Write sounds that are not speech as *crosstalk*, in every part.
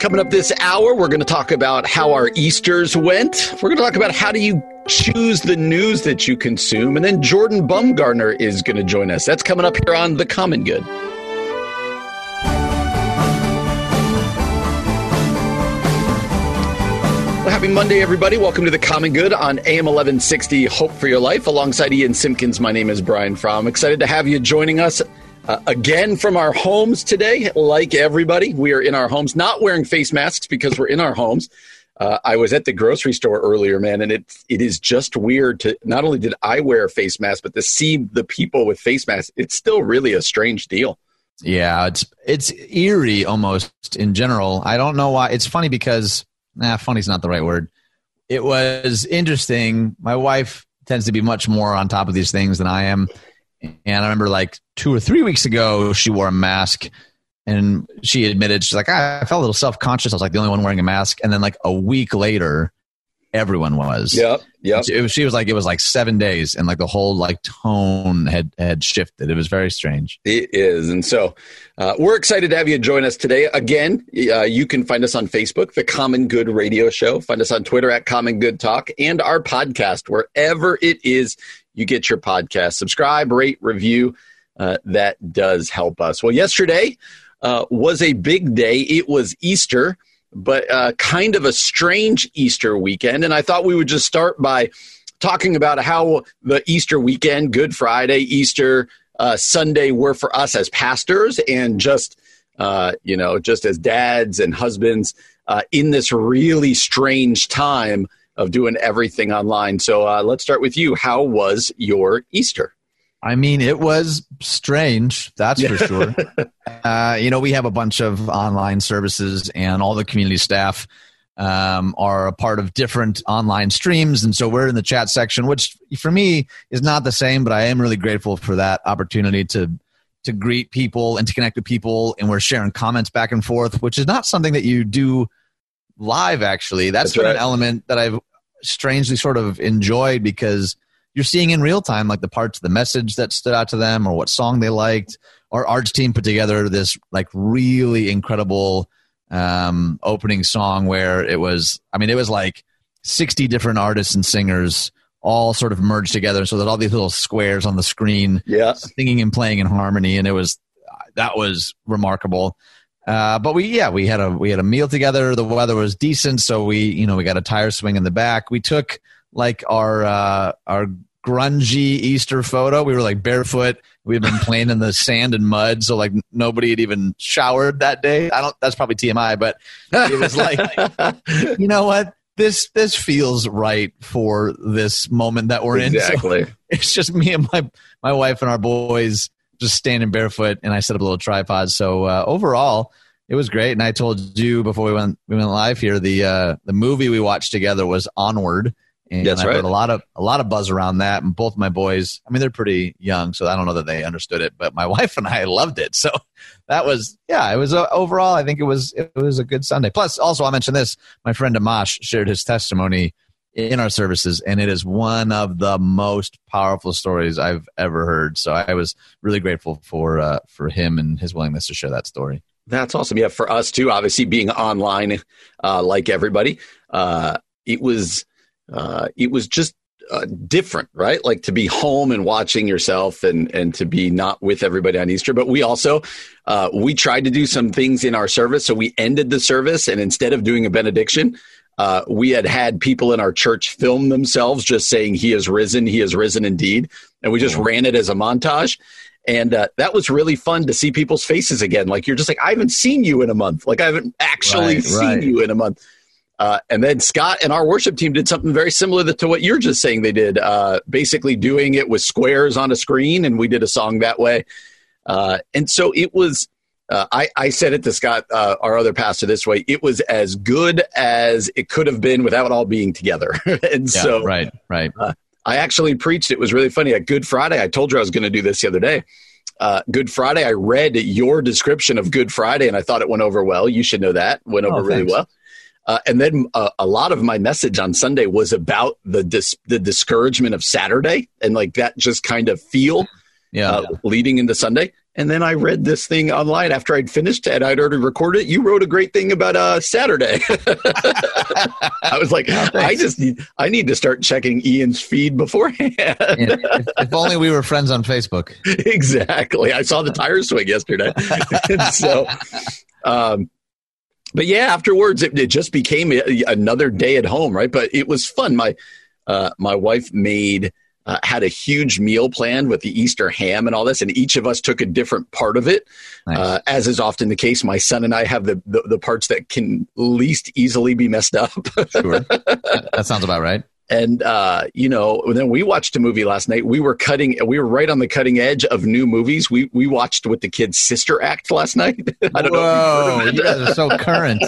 Coming up this hour, we're going to talk about how our Easters went. We're going to talk about how do you choose the news that you consume. And then Jordan Bumgarner is going to join us. That's coming up here on The Common Good. Happy Monday, everybody. Welcome to The Common Good on AM 1160 Hope for Your Life. Alongside Ian Simpkins, my name is Brian Fromm. Excited to have you joining us uh, again from our homes today, like everybody, we are in our homes, not wearing face masks because we're in our homes. Uh, I was at the grocery store earlier, man, and it it is just weird to not only did I wear a face mask, but to see the people with face masks, it's still really a strange deal. Yeah, it's it's eerie almost in general. I don't know why. It's funny because nah, funny's not the right word. It was interesting. My wife tends to be much more on top of these things than I am. And I remember like two or three weeks ago, she wore a mask and she admitted, she's like, I felt a little self conscious. I was like the only one wearing a mask. And then like a week later, everyone was. Yep. Yep. It was, she was like, it was like seven days and like the whole like tone had, had shifted. It was very strange. It is. And so uh, we're excited to have you join us today. Again, uh, you can find us on Facebook, The Common Good Radio Show. Find us on Twitter at Common Good Talk and our podcast, wherever it is you get your podcast. Subscribe, rate, review. Uh, that does help us. Well, yesterday uh, was a big day. It was Easter, but uh, kind of a strange Easter weekend. And I thought we would just start by talking about how the Easter weekend, Good Friday, Easter uh, Sunday were for us as pastors and just, uh, you know, just as dads and husbands uh, in this really strange time of doing everything online. So uh, let's start with you. How was your Easter? I mean, it was strange, that's for sure. *laughs* uh, you know, we have a bunch of online services, and all the community staff um, are a part of different online streams. And so we're in the chat section, which for me is not the same, but I am really grateful for that opportunity to to greet people and to connect with people. And we're sharing comments back and forth, which is not something that you do live. Actually, that's, that's right. an element that I've strangely sort of enjoyed because you're seeing in real time like the parts of the message that stood out to them or what song they liked. Our arts team put together this like really incredible um, opening song where it was, I mean, it was like 60 different artists and singers all sort of merged together so that all these little squares on the screen yeah. singing and playing in harmony and it was that was remarkable uh, but we yeah we had a we had a meal together. The weather was decent, so we you know we got a tire swing in the back. We took like our uh, our grungy Easter photo. We were like barefoot. We had been *laughs* playing in the sand and mud, so like nobody had even showered that day. I don't. That's probably TMI, but it was like, *laughs* you know what? This this feels right for this moment that we're in. *laughs* Exactly. So it's just me and my my wife and our boys just standing barefoot, and I set up a little tripod. So uh, overall, it was great. And I told you before we went we went live here the uh, the movie we watched together was Onward. And That's I right. heard a lot of a lot of buzz around that, and both my boys. I mean, they're pretty young, so I don't know that they understood it, but my *laughs* wife and I loved it. So that was, yeah, it was uh, overall. I think it was it was a good Sunday. Plus, also I mentioned this. My friend Amash shared his testimony in our services, and it is one of the most powerful stories I've ever heard. So I was really grateful for uh, for him and his willingness to share that story. That's awesome. Yeah, for us too. Obviously, being online, uh, like everybody, uh, it was uh, it was just uh, different, right? Like to be home and watching yourself, and and to be not with everybody on Easter. But we also uh, we tried to do some things in our service. So we ended the service, and instead of doing a benediction, uh, we had had people in our church film themselves just saying, He has risen, He has risen indeed. And we just mm-hmm. ran it as a montage. And uh, that was really fun to see people's faces again. Like, you're just like, I haven't seen you in a month. Like, I haven't actually right, seen right. you in a month. Uh, and then Scott and our worship team did something very similar to what you're just saying they did, uh, basically doing it with squares on a screen. And we did a song that way. Uh, and so it was uh, I, I, said it to Scott, uh, our other pastor, this way: it was as good as it could have been without all being together. *laughs* and yeah, so, right, right. Uh, I actually preached. It was really funny at Good Friday. I told you I was going to do this the other day. Uh, good Friday. I read your description of Good Friday, and I thought it went over well. You should know that went over oh, really well. Uh, and then uh, a lot of my message on Sunday was about the dis- the discouragement of Saturday and like that just kind of feel yeah. leading into Sunday And then I read this thing online after I'd finished it. I'd already recorded it. You wrote a great thing about uh, Saturday. *laughs* I was like, oh, I just need, I need to start checking Ian's feed beforehand. if, if, only we were friends on Facebook. *laughs* exactly. I saw the tire swing yesterday. *laughs* so, um, but yeah, afterwards it, it just became another day at home, right? But it was fun. My uh, my wife made uh, had a huge meal planned with the Easter ham and all this, and each of us took a different part of it. Nice. Uh, as is often the case, my son and I have the, the, the parts that can least easily be messed up. *laughs* sure, that sounds about right. And uh, you know, then we watched a movie last night. We were cutting, we were right on the cutting edge of new movies. We we watched with the kids Sister Act last night. *laughs* I don't Whoa, know. you guys are so current.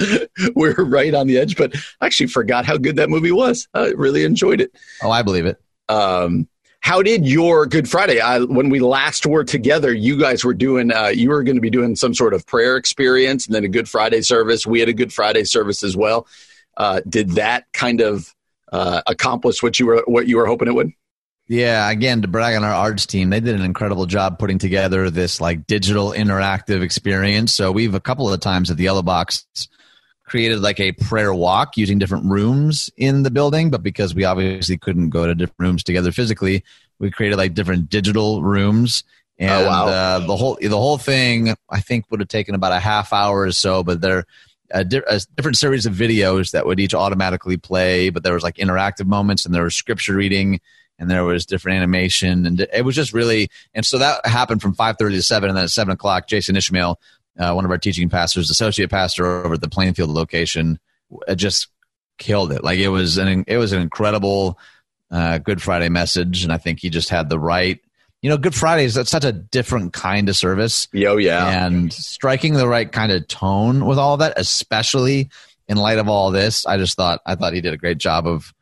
*laughs* we're right on the edge, but I actually forgot how good that movie was. I really enjoyed it. Oh, I believe it. Um, how did your Good Friday? I, when we last were together, you guys were doing. Uh, you were going to be doing some sort of prayer experience, and then a Good Friday service. We had a Good Friday service as well. Uh, did that kind of uh, accomplish what you were what you were hoping it would? Yeah, again, to brag on our arts team, they did an incredible job putting together this like digital interactive experience. So we've a couple of times at the Yellow Box created like a prayer walk using different rooms in the building, but because we obviously couldn't go to different rooms together physically, we created like different digital rooms. And oh, wow. uh, the whole the whole thing, I think, would have taken about a half hour or so. But there are a, di- a, different series of videos that would each automatically play. But there was like interactive moments, and there was scripture reading, and there was different animation, and it was just really. And so that happened from five thirty to seven, and then at seven o'clock, Jason Ishmael uh, one of our teaching pastors, associate pastor over at the Plainfield location, just killed it. Like it was an it was an incredible uh, Good Friday message, and I think he just had the right. You know, Good Friday is that's such a different kind of service. Yo, yeah, and striking the right kind of tone with all of that, especially in light of all this, I just thought I thought he did a great job of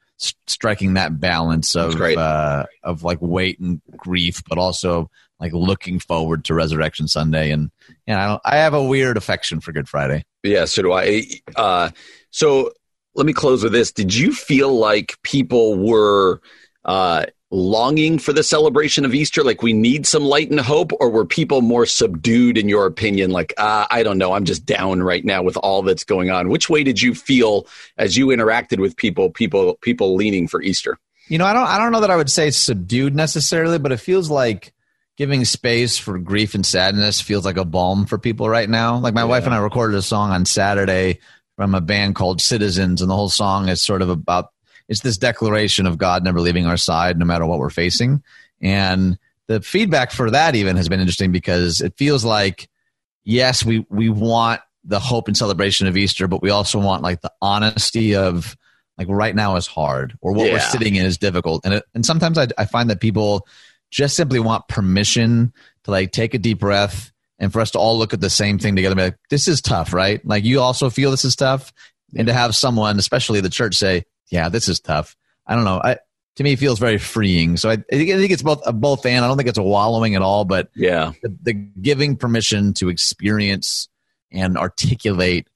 striking that balance of uh, of like weight and grief, but also like looking forward to Resurrection Sunday. And you know, I, I have a weird affection for Good Friday. Yeah, so do I. Uh, so let me close with this. Did you feel like people were uh, longing for the celebration of Easter? Like we need some light and hope, or were people more subdued in your opinion? Like uh, I don't know, I'm just down right now with all that's going on. Which way did you feel as you interacted with people? People, people leaning for Easter. You know, I don't, I don't know that I would say subdued necessarily, but it feels like giving space for grief and sadness feels like a balm for people right now. Like my yeah. wife and I recorded a song on Saturday from a band called Citizens, and the whole song is sort of about it's this declaration of God never leaving our side no matter what we're facing. And the feedback for that even has been interesting because it feels like yes, we we want the hope and celebration of Easter, but we also want like the honesty of like right now is hard or what yeah. we're sitting in is difficult. And it, and sometimes I, I find that people just simply want permission to like take a deep breath and for us to all look at the same thing together like, this is tough, right? Like you also feel this is tough. And to have someone, especially the church, say, yeah, this is tough. I don't know. I, to me, it feels very freeing. So I, I think it's both a both and I don't think it's a wallowing at all, but yeah, the, the giving permission to experience and articulate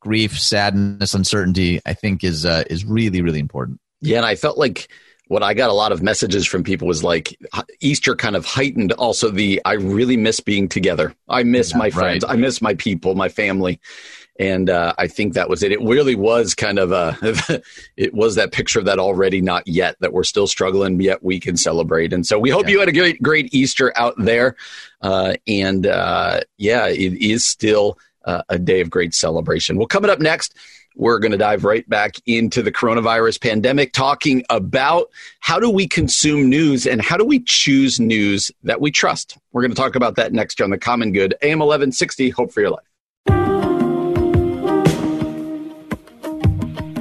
grief, sadness, uncertainty, I think is uh, is really really important. Yeah, and I felt like what I got a lot of messages from people was like Easter kind of heightened also the I really miss being together. I miss yeah, my friends. Right. I miss my people, my family. And uh, I think that was it. It really was kind of a, *laughs* it was that picture of that already not yet that we're still struggling, yet we can celebrate. And so we hope yeah. you had a great, great Easter out there. Uh, and uh, yeah, it is still uh, a day of great celebration. Well, coming up next, we're going to dive right back into the coronavirus pandemic, talking about how do we consume news and how do we choose news that we trust. We're going to talk about that next on the Common Good, AM 1160, Hope for Your Life.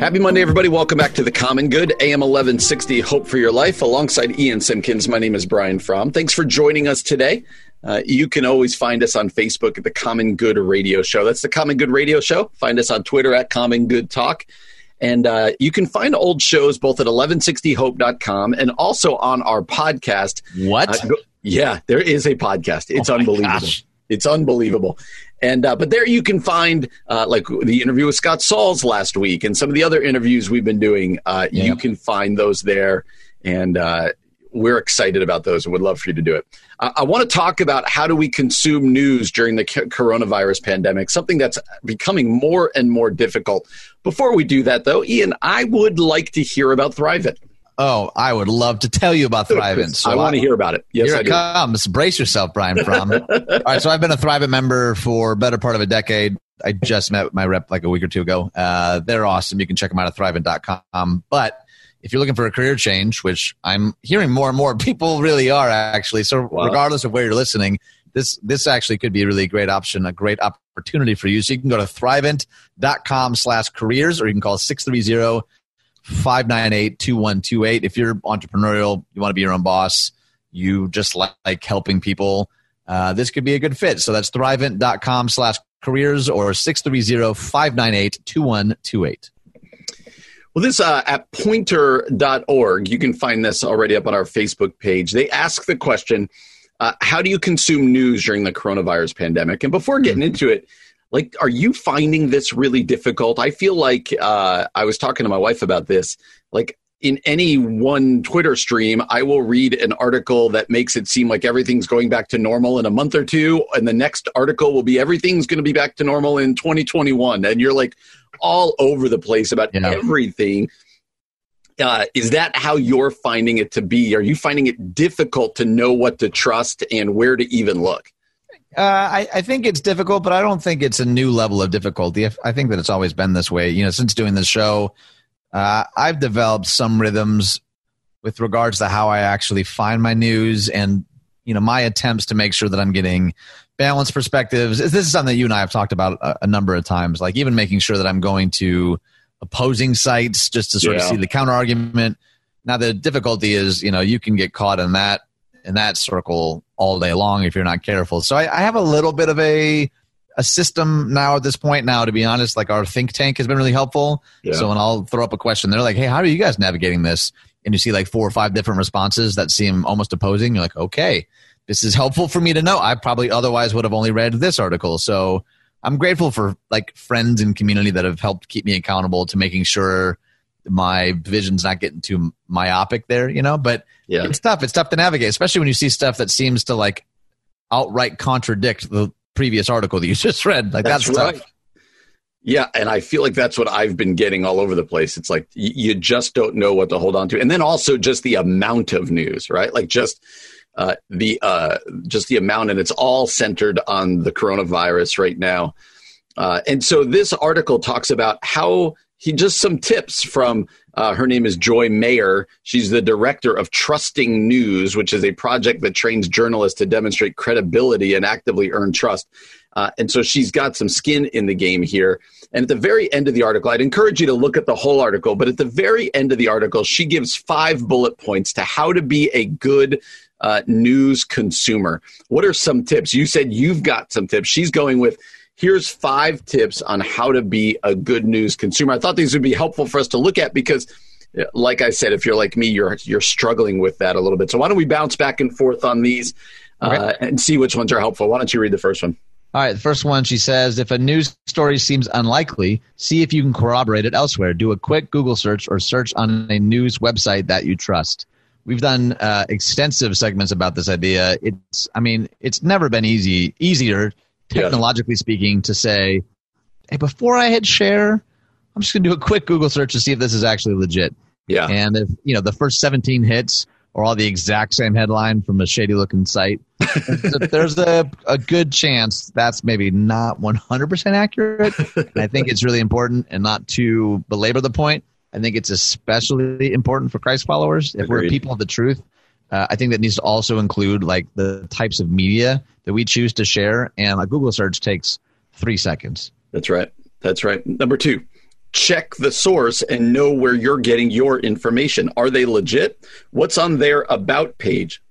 Happy Monday, everybody. Welcome back to the Common Good, AM 1160, Hope for Your Life. Alongside Ian Simpkins, my name is Brian Fromm. Thanks for joining us today. Uh, you can always find us on Facebook at the Common Good Radio Show. That's the Common Good Radio Show. Find us on Twitter at Common Good Talk. And uh, you can find old shows both at 1160hope.com and also on our podcast. What? Uh, go, yeah, there is a podcast. It's oh unbelievable. Gosh. It's unbelievable. And uh, but there you can find uh, like the interview with Scott Sauls last week and some of the other interviews we've been doing. Uh, You can find those there. And uh, we're excited about those and would love for you to do it. I, I want to talk about how do we consume news during the coronavirus pandemic, something that's becoming more and more difficult. Before we do that, though, Ian, I would like to hear about Thrivent. Oh, I would love to tell you about Thrivent. *laughs* So I want to hear about it. Yes, here I it do. comes. Brace yourself, Brian Fromm. *laughs* All right, so I've been a Thrivent member for better part of a decade. I just met my rep like a week or two ago. Uh, they're awesome. You can check them out at thrivent.com. But if you're looking for a career change, which I'm hearing more and more *laughs* people really are actually, so wow. regardless of where you're listening, this this actually could be a really great option, a great opportunity for you. So you can go to thrivent.com slash careers or you can call 630 598 2128. If you're entrepreneurial, you want to be your own boss, you just like helping people, uh, this could be a good fit. So that's thrivent.com slash careers or 630 598 2128. Well, this uh, at poynter.org, you can find this already up on our Facebook page. They ask the question uh, How do you consume news during the coronavirus pandemic? And before getting into it, like, are you finding this really difficult? I feel like uh, I was talking to my wife about this. Like, in any one Twitter stream, I will read an article that makes it seem like everything's going back to normal in a month or two, and the next article will be everything's going to be back to normal in 2021. And you're like all over the place about yeah. everything. Uh, is that how you're finding it to be? Are you finding it difficult to know what to trust and where to even look? Uh, I, I, think it's difficult, but I don't think it's a new level of difficulty. I think that it's always been this way. You know, since doing this show, uh, I've developed some rhythms with regards to how I actually find my news and you know my attempts to make sure that I'm getting balanced perspectives. This is something that you and I have talked about a, a number of times. Like even making sure that I'm going to opposing sites just to sort yeah. of see the counter argument. Now the difficulty is, you know, you can get caught in that in that circle all day long if you're not careful. So I, I have a little bit of a a system now at this point. Now, to be honest, like our think tank has been really helpful. Yeah. So when I'll throw up a question, they're like, "Hey, how are you guys navigating this?" And you see like four or five different responses that seem almost opposing. You're like, "Okay, this is helpful for me to know." I probably otherwise would have only read this article. So I'm grateful for like friends and community that have helped keep me accountable to making sure my vision's not getting too myopic there, you know, but yeah. it's tough. It's tough to navigate, especially when you see stuff that seems to like outright contradict the previous article that you *laughs* just read. Like that's, that's right. Tough. Yeah, and I feel like that's what I've been getting all over the place. It's like you just don't know what to hold on to, and then also just the amount of news, right? Like just uh, the uh, just the amount, and it's all centered on the coronavirus right now. Uh, and so this article talks about how he just some tips from uh, her name is Joy Mayer. She's the director of Trusting News, which is a project that trains journalists to demonstrate credibility and actively earn trust. Uh, and so she's got some skin in the game here. And at the very end of the article, I'd encourage you to look at the whole article, but at the very end of the article, she gives five bullet points to how to be a good uh, news consumer. What are some tips? You said you've got some tips. She's going with here's five tips on how to be a good news consumer. I thought these would be helpful for us to look at because like I said, if you're like me, you're you're struggling with that a little bit. So why don't we bounce back and forth on these uh, and see which ones are helpful? Why don't you read the first one? All right, the first one she says if a news story seems unlikely, see if you can corroborate it elsewhere. Do a quick Google search or search on a news website that you trust. We've done uh, extensive segments about this idea. It's, I mean, it's never been easy, easier technologically yeah. speaking, to say, hey, before I hit share, I'm just going to do a quick Google search to see if this is actually legit. Yeah. And if, you know, the first 17 hits are all the exact same headline from a shady looking site, there's a, a good chance that's maybe not 100% accurate. and I think it's really important and not to belabor the point. I think it's especially important for Christ followers. If Agreed. we're people of the truth, uh, I think that needs to also include like the types of media that we choose to share. And a Google search takes three seconds. That's right. That's right. Number two, check the source and know where you're getting your information. Are they legit? What's on their about page?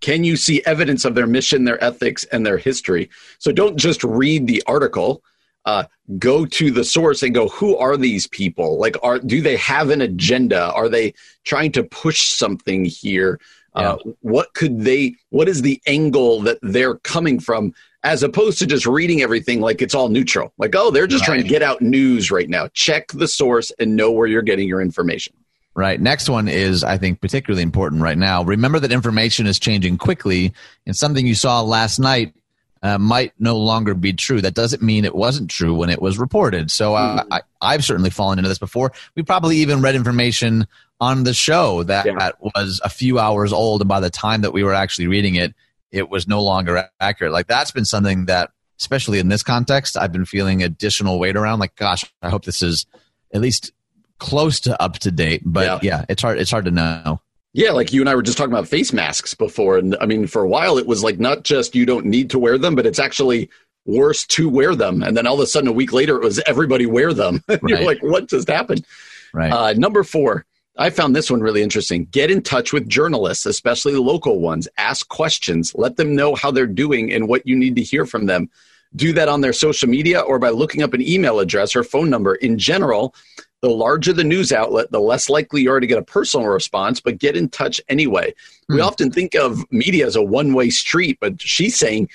Can you see evidence of their mission, their ethics, and their history? So don't just read the article. Uh, go to the source and go, who are these people? Like, are do they have an agenda? Are they trying to push something here? Yeah. Uh, what could they? What is the angle that they're coming from, as opposed to just reading everything like it's all neutral? Like, oh, they're just right. trying to get out news right now. Check the source and know where you're getting your information. Right. Next one is, I think, particularly important right now. Remember that information is changing quickly, and something you saw last night uh, might no longer be true. That doesn't mean it wasn't true when it was reported. So uh, mm. I, I've certainly fallen into this before. We probably even read information on the show that yeah. was a few hours old, and by the time that we were actually reading it, it was no longer accurate. Like that's been something that, especially in this context, I've been feeling additional weight around. Like, gosh, I hope this is at least close to up to date. But yeah. yeah, it's hard. It's hard to know. Yeah, like you and I were just talking about face masks before, and I mean, for a while it was like not just you don't need to wear them, but it's actually worse to wear them. And then all of a sudden, a week later, it was everybody wear them. *laughs* Right. You're like, what just happened? Right. Uh, number four, I found this one really interesting. Get in touch with journalists, especially local ones. Ask questions. Let them know how they're doing and what you need to hear from them. Do that on their social media or by looking up an email address or phone number. In general, the larger the news outlet, the less likely you are to get a personal response, but get in touch anyway. Mm. We hmm. often think of media as a one way street, but she's saying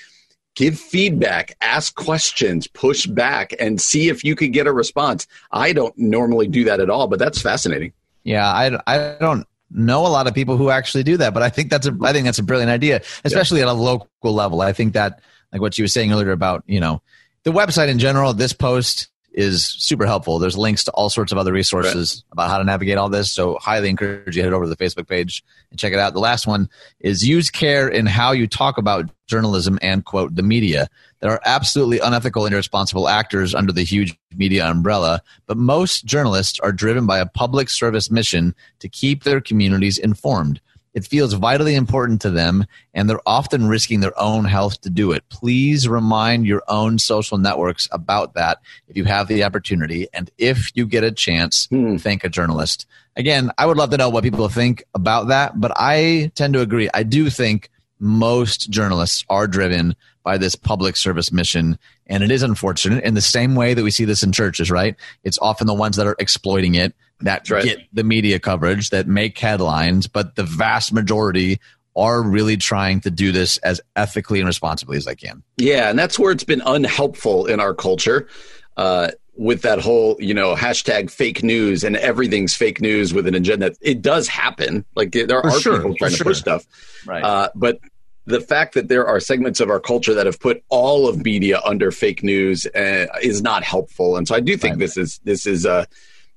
give feedback, ask questions, push back, and see if you could get a response. I don't normally do that at all, but that's fascinating. Yeah, I, I don't know a lot of people who actually do that, but I think that's a I think that's a brilliant idea, especially yeah. at a local level. I think that like what you were saying earlier about you know the website in general, this post is super helpful. There's links to all sorts of other resources right. about how to navigate all this. So highly encourage you head over to the Facebook page and check it out. The last one is use care in how you talk about journalism and quote the media. There are absolutely unethical and irresponsible actors under the huge media umbrella, but most journalists are driven by a public service mission to keep their communities informed. It feels vitally important to them, and they're often risking their own health to do it. Please remind your own social networks about that if you have the opportunity. And if you get a chance, hmm. thank a journalist. Again, I would love to know what people think about that, but I tend to agree. I do think most journalists are driven by this public service mission. And it is unfortunate in the same way that we see this in churches, right? It's often the ones that are exploiting it that right. get the media coverage that make headlines, but the vast majority are really trying to do this as ethically and responsibly as they can. Yeah, and that's where it's been unhelpful in our culture. Uh, with that whole, you know, hashtag fake news and everything's fake news with an agenda. It does happen. Like there are sure. people trying For to sure. push stuff. Right. Uh, but the fact that there are segments of our culture that have put all of media under fake news uh, is not helpful. And so I do think right. this is this is a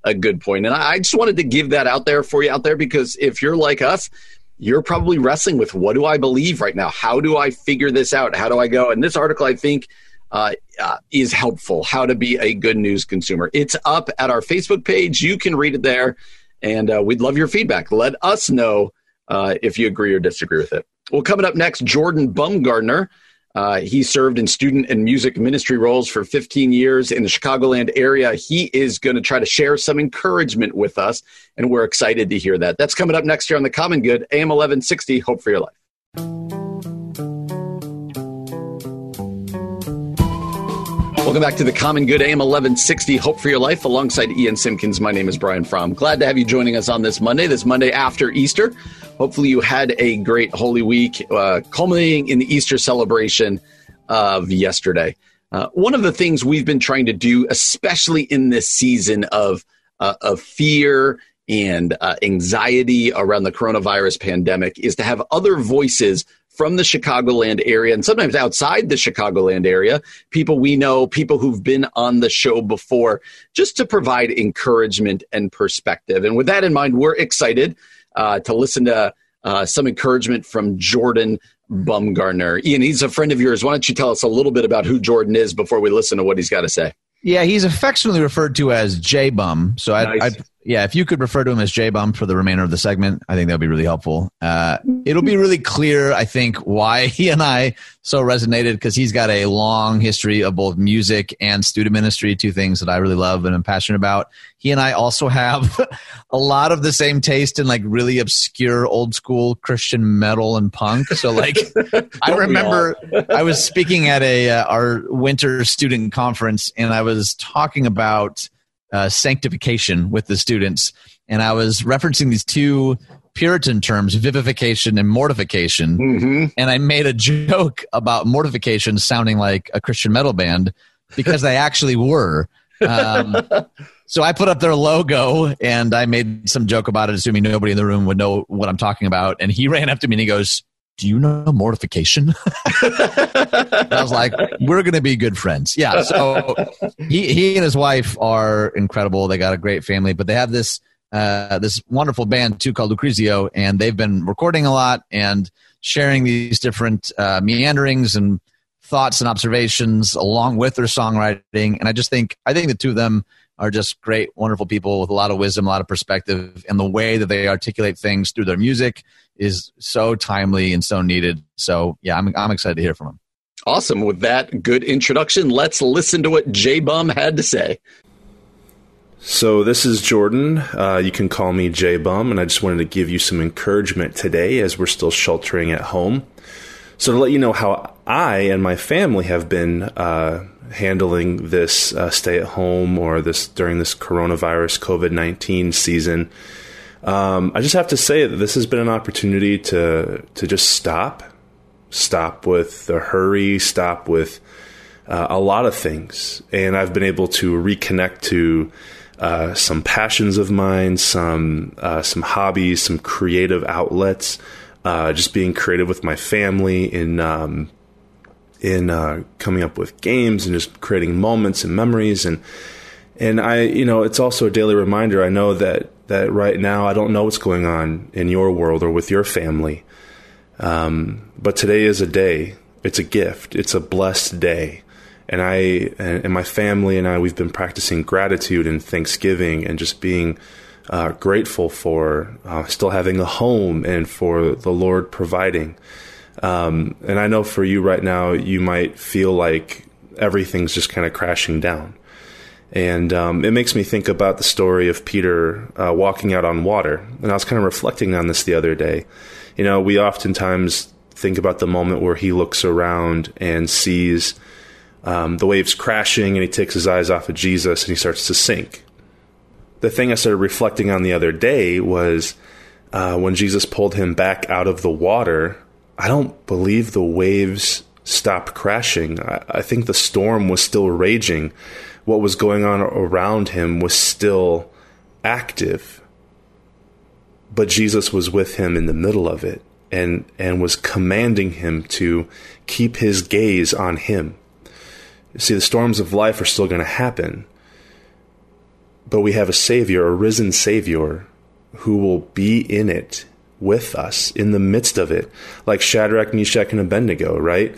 a good point. And I, I just wanted to give that out there for you out there because if you're like us, you're probably wrestling with what do I believe right now? How do I figure this out? How do I go? And this article, I think, uh, uh, is helpful. How to be a good news consumer. It's up at our Facebook page. You can read it there, and uh, we'd love your feedback. Let us know uh, if you agree or disagree with it. Well, coming up next, Jordan Bumgarner. Uh, he served in student and music ministry roles for 15 years in the Chicagoland area. He is going to try to share some encouragement with us, and we're excited to hear that. That's coming up next year on The Common Good, AM 1160. Hope for your life. Welcome back to the Common Good AM 1160 Hope for Your Life alongside Ian Simpkins. My name is Brian Fromm. Glad to have you joining us on this Monday, this Monday after Easter. Hopefully, you had a great Holy Week, uh, culminating in the Easter celebration of yesterday. Uh, one of the things we've been trying to do, especially in this season of, uh, of fear and uh, anxiety around the coronavirus pandemic, is to have other voices from the Chicagoland area and sometimes outside the Chicagoland area, people we know, people who've been on the show before, just to provide encouragement and perspective. And with that in mind, we're excited uh, to listen to uh, some encouragement from Jordan Bumgarner. Ian, he's a friend of yours. Why don't you tell us a little bit about who Jordan is before we listen to what he's got to say? Yeah, he's affectionately referred to as J Bum. So nice. I, yeah, if you could refer to him as J Bum for the remainder of the segment, I think that would be really helpful. Uh, it'll be really clear, I think, why *laughs* he and I so resonated because he's got a long history of both music and student ministry, two things that I really love and am passionate about. He and I also have *laughs* a lot of the same taste in like really obscure old school Christian metal and punk. So, like, *laughs* I remember I was speaking at a uh, our winter student conference and I was talking about uh, sanctification with the students, and I was referencing these two Puritan terms, vivification and mortification. Mm-hmm. And I made a joke about mortification sounding like a Christian metal band because they actually were. Um, *laughs* so I put up their logo and I made some joke about it, assuming nobody in the room would know what I'm talking about. And he ran up to me and he goes, do you know mortification? *laughs* I was like, we're going to be good friends. Yeah. So he, he and his wife are incredible. They got a great family, but they have this, uh, this wonderful band too called Lucrezio, and they've been recording a lot and sharing these different uh, meanderings and thoughts and observations along with their songwriting. And I just think, I think the two of them are just great, wonderful people with a lot of wisdom, a lot of perspective, and the way that they articulate things through their music is so timely and so needed. So yeah, I'm I'm excited to hear from him. Awesome. With that good introduction, let's listen to what J Bum had to say. So this is Jordan. Uh, you can call me J Bum, and I just wanted to give you some encouragement today as we're still sheltering at home. So to let you know how I and my family have been uh, handling this uh, stay at home or this during this coronavirus COVID nineteen season um, I just have to say that this has been an opportunity to to just stop, stop with the hurry, stop with uh, a lot of things, and I've been able to reconnect to uh, some passions of mine, some uh, some hobbies, some creative outlets. Uh, just being creative with my family in um, in uh, coming up with games and just creating moments and memories and and I you know it's also a daily reminder. I know that that right now I don't know what's going on in your world or with your family. Um, but today is a day. It's a gift. It's a blessed day. And I and, my family and I, we've been practicing gratitude and thanksgiving and just being uh, grateful for uh, still having a home and for the Lord providing. Um, and I know for you right now, you might feel like everything's just kind of crashing down. And um, it makes me think about the story of Peter uh, walking out on water. And I was kind of reflecting on this the other day. You know, we oftentimes think about the moment where he looks around and sees um, the waves crashing and he takes his eyes off of Jesus and he starts to sink. The thing I started reflecting on the other day was uh, when Jesus pulled him back out of the water, I don't believe the waves stopped crashing. I, I think the storm was still raging what was going on around him was still active. But Jesus was with him in the middle of it and, and was commanding him to keep his gaze on him. See, the storms of life are still going to happen, but we have a Savior, a risen Savior, who will be in it with us in the midst of it, like Shadrach, Meshach, and Abednego, right?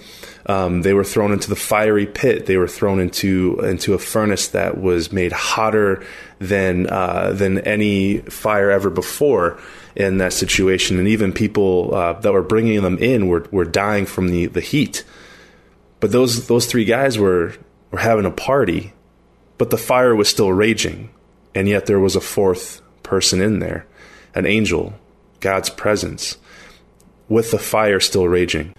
Um, they were thrown into the fiery pit. They were thrown into into a furnace that was made hotter than uh, than any fire ever before in that situation. And even people uh, that were bringing them in were were dying from the the heat. But those those three guys were were having a party, but the fire was still raging, and yet there was a fourth person in there, an angel, God's presence, with the fire still raging.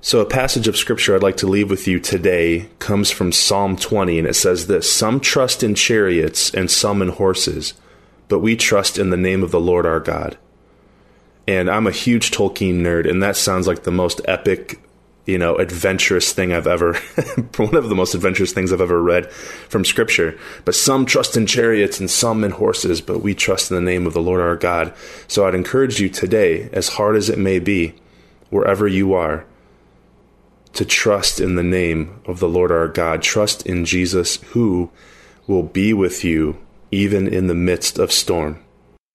So, a passage of scripture I'd like to leave with you today comes from Psalm 20, and it says this Some trust in chariots and some in horses, but we trust in the name of the Lord our God. And I'm a huge Tolkien nerd, and that sounds like the most epic, you know, adventurous thing I've ever, *laughs* one of the most adventurous things I've ever read from scripture. But some trust in chariots and some in horses, but we trust in the name of the Lord our God. So, I'd encourage you today, as hard as it may be, wherever you are, to trust in the name of the Lord our God. Trust in Jesus who will be with you even in the midst of storm.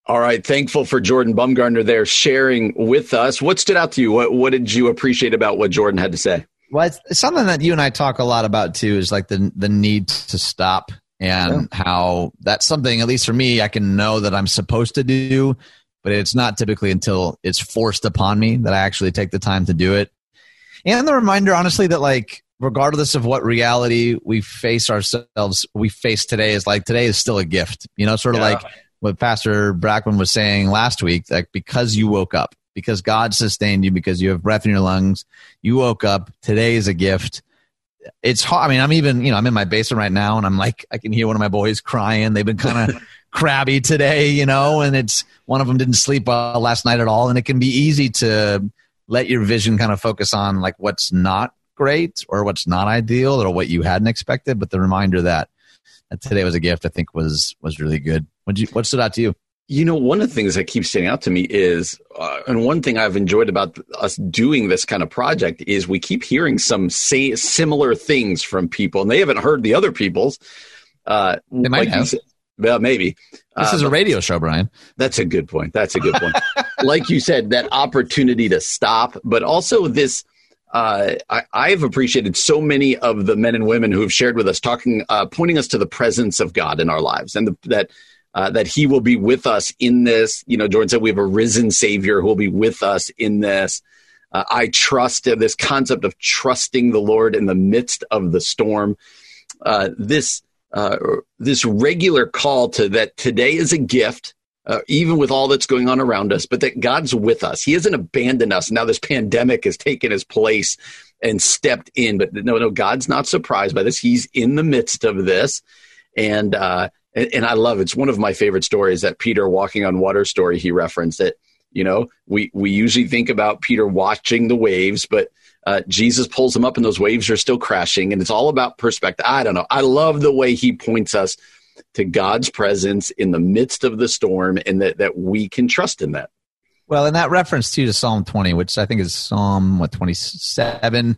All right. Thankful for Jordan Bumgarner there sharing with us. What stood out to you? What, what did you appreciate about what Jordan had to say? Well, it's something that you and I talk a lot about too is like the, the need to stop and yeah. how that's something, at least for me, I can know that I'm supposed to do, but it's not typically until it's forced upon me that I actually take the time to do it and the reminder honestly that like regardless of what reality we face ourselves we face today is like today is still a gift. You know sort of yeah. like what pastor brackman was saying last week like because you woke up because god sustained you because you have breath in your lungs you woke up today is a gift. It's hard i mean i'm even you know i'm in my basement right now and i'm like i can hear one of my boys crying. They've been kind of *laughs* crabby today you know and it's one of them didn't sleep well last night at all and it can be easy to let your vision kind of focus on like what's not great or what's not ideal or what you hadn't expected, but the reminder that today was a gift. I think was was really good. What you what stood out to you? You know, one of the things that keeps standing out to me is, uh, and one thing I've enjoyed about us doing this kind of project is we keep hearing some say similar things from people, and they haven't heard the other people's. Uh, they might like have. Said, well, maybe. This uh, is a radio show, Brian. That's a good point. That's a good point. *laughs* like you said, that opportunity to stop, but also this. Uh, I, have appreciated so many of the men and women who have shared with us, talking, uh, pointing us to the presence of God in our lives, and the, that uh, that He will be with us in this. You know, Jordan said we have a risen Savior who will be with us in this. Uh, I trust this concept of trusting the Lord in the midst of the storm. Uh, this uh, this regular call to that today is a gift, uh, even with all that's going on around us, but that God's with us. He hasn't abandoned us. Now this pandemic has taken his place and stepped in, but no, no, God's not surprised by this. He's in the midst of this, and uh, and, and I love it. it's one of my favorite stories that Peter walking on water story he referenced it. You know, we we usually think about Peter watching the waves, but uh, Jesus pulls them up and those waves are still crashing. And it's all about perspective. I don't know. I love the way he points us to God's presence in the midst of the storm and that, that we can trust in that. Well, in that reference too to Psalm 20, which I think is Psalm what 27,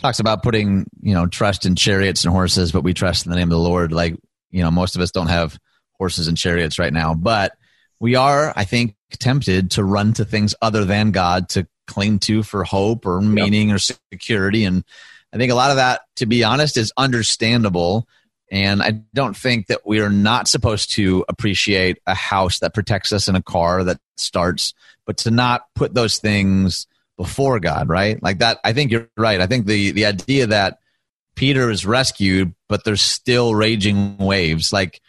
talks about putting, you know, trust in chariots and horses, but we trust in the name of the Lord. Like, you know, most of us don't have horses and chariots right now, but we are, I think, tempted to run to things other than God to cling to for hope or meaning yep. or security. And I think a lot of that, to be honest, is understandable. And I don't think that we are not supposed to appreciate a house that protects us and a car that starts, but to not put those things before God, right? Like that, I think you're right. I think the, the idea that Peter is rescued, but there's still raging waves. Like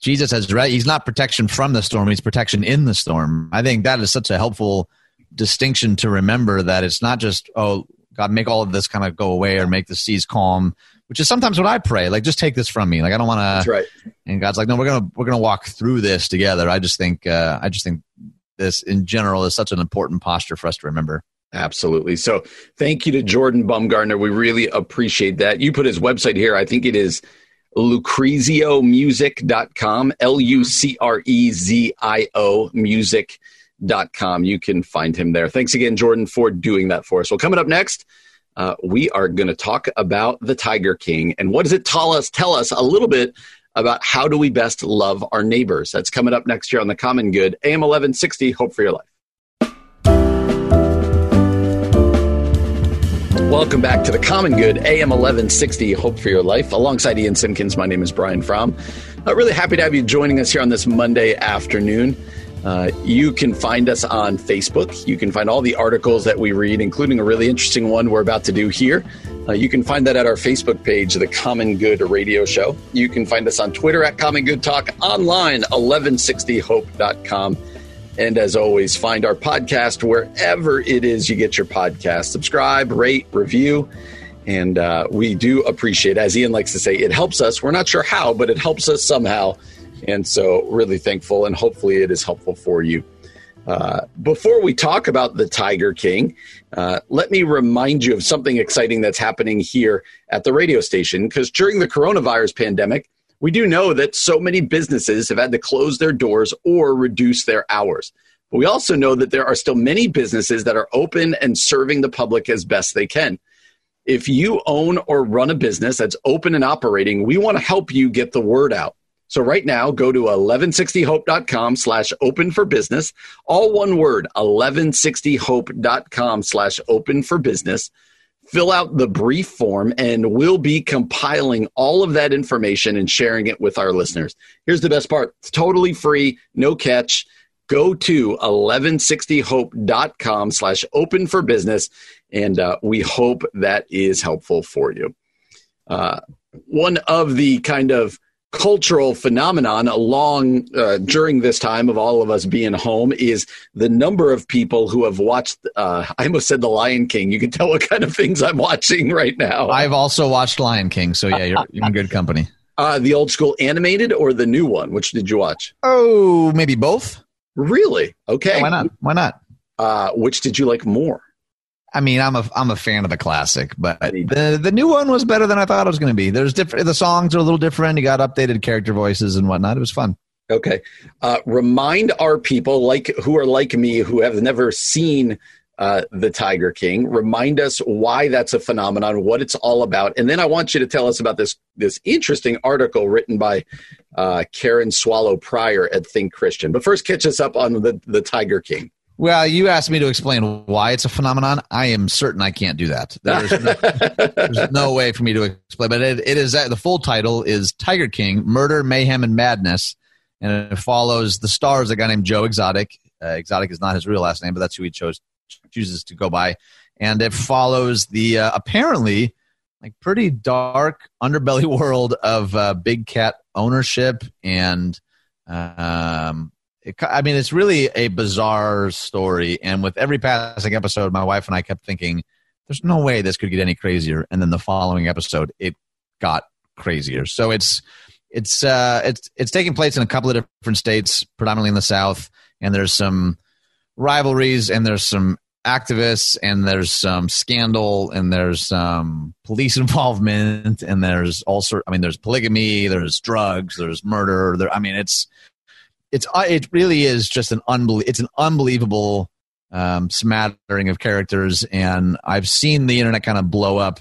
Jesus has, right? He's not protection from the storm, he's protection in the storm. I think that is such a helpful distinction to remember that it's not just oh god make all of this kind of go away or make the seas calm which is sometimes what i pray like just take this from me like i don't want to right and god's like no we're gonna we're gonna walk through this together i just think uh, i just think this in general is such an important posture for us to remember Absolutely. So thank you to Jordan Bumgarner. We really appreciate that. You put his website here. I think it is lucrezio.music.com, L U C R E Z I O music.com com. You can find him there. Thanks again, Jordan, for doing that for us. Well, coming up next, uh, we are going to talk about the Tiger King and what does it tell us? Tell us a little bit about how do we best love our neighbors. That's coming up next year on the Common Good, AM 1160. Hope for your life. Welcome back to the Common Good, AM 1160, Hope for Your Life. Alongside Ian Simpkins, my name is Brian Fromm. Uh, really happy to have you joining us here on this Monday afternoon. Uh, you can find us on Facebook. You can find all the articles that we read, including a really interesting one we're about to do here. Uh, you can find that at our Facebook page, The Common Good Radio Show. You can find us on Twitter at Common Good Talk, online, 1160hope.com. And as always, find our podcast wherever it is you get your podcast. Subscribe, rate, review. And uh, we do appreciate, as Ian likes to say, it helps us. We're not sure how, but it helps us somehow and so, really thankful, and hopefully, it is helpful for you. Uh, before we talk about the Tiger King, uh, let me remind you of something exciting that's happening here at the radio station. Because during the coronavirus pandemic, we do know that so many businesses have had to close their doors or reduce their hours. But we also know that there are still many businesses that are open and serving the public as best they can. If you own or run a business that's open and operating, we want to help you get the word out. So right now, go to 1160hope.com slash open for business. All one word, 1160hope.com slash open for business. Fill out the brief form and we'll be compiling all of that information and sharing it with our listeners. Here's the best part. It's totally free, no catch. Go to 1160hope.com slash open for business. And uh, we hope that is helpful for you. Uh, one of the kind of cultural phenomenon along uh, during this time of all of us being home is the number of people who have watched uh, i almost said the lion king. You can tell what kind of things i'm watching right now. I've also watched lion king so yeah you're, you're in good company. *laughs* Uh, the old school animated or the new one? Which did you watch? Oh maybe both. Really? Okay. Yeah, why not? Why not? Uh, which did you like more I mean, I'm a I'm a fan of the classic, but the the new one was better than I thought it was going to be. There's different. The songs are a little different. You got updated character voices and whatnot. It was fun. Okay, uh, remind our people like who are like me who have never seen uh, the Tiger King. Remind us why that's a phenomenon, what it's all about, and then I want you to tell us about this this interesting article written by uh, Karen Swallow Prior at Think Christian. But first, catch us up on the the Tiger King. Well, you asked me to explain why it's a phenomenon. I am certain I can't do that. There's no, there's no way for me to explain. But it, it is the full title is Tiger King: Murder, Mayhem, and Madness, and it follows the stars a guy named Joe Exotic. Uh, Exotic is not his real last name, but that's who he chose chooses to go by, and it follows the uh, apparently like pretty dark underbelly *laughs* world of uh, big cat ownership and um, it, I mean, it's really a bizarre story. And with every passing episode, my wife and I kept thinking, there's no way this could get any crazier. And then the following episode, it got crazier. So it's it's uh, it's it's taking place in a couple of different states, predominantly in the South. And there's some rivalries, and there's some activists, and there's some scandal, and there's some police *laughs* involvement, and there's all sort. I mean, there's polygamy, there's drugs, there's murder. There, I mean, it's it's uh, it really is just an unbelie- it's an unbelievable um, smattering of characters, and I've seen the internet kind of blow up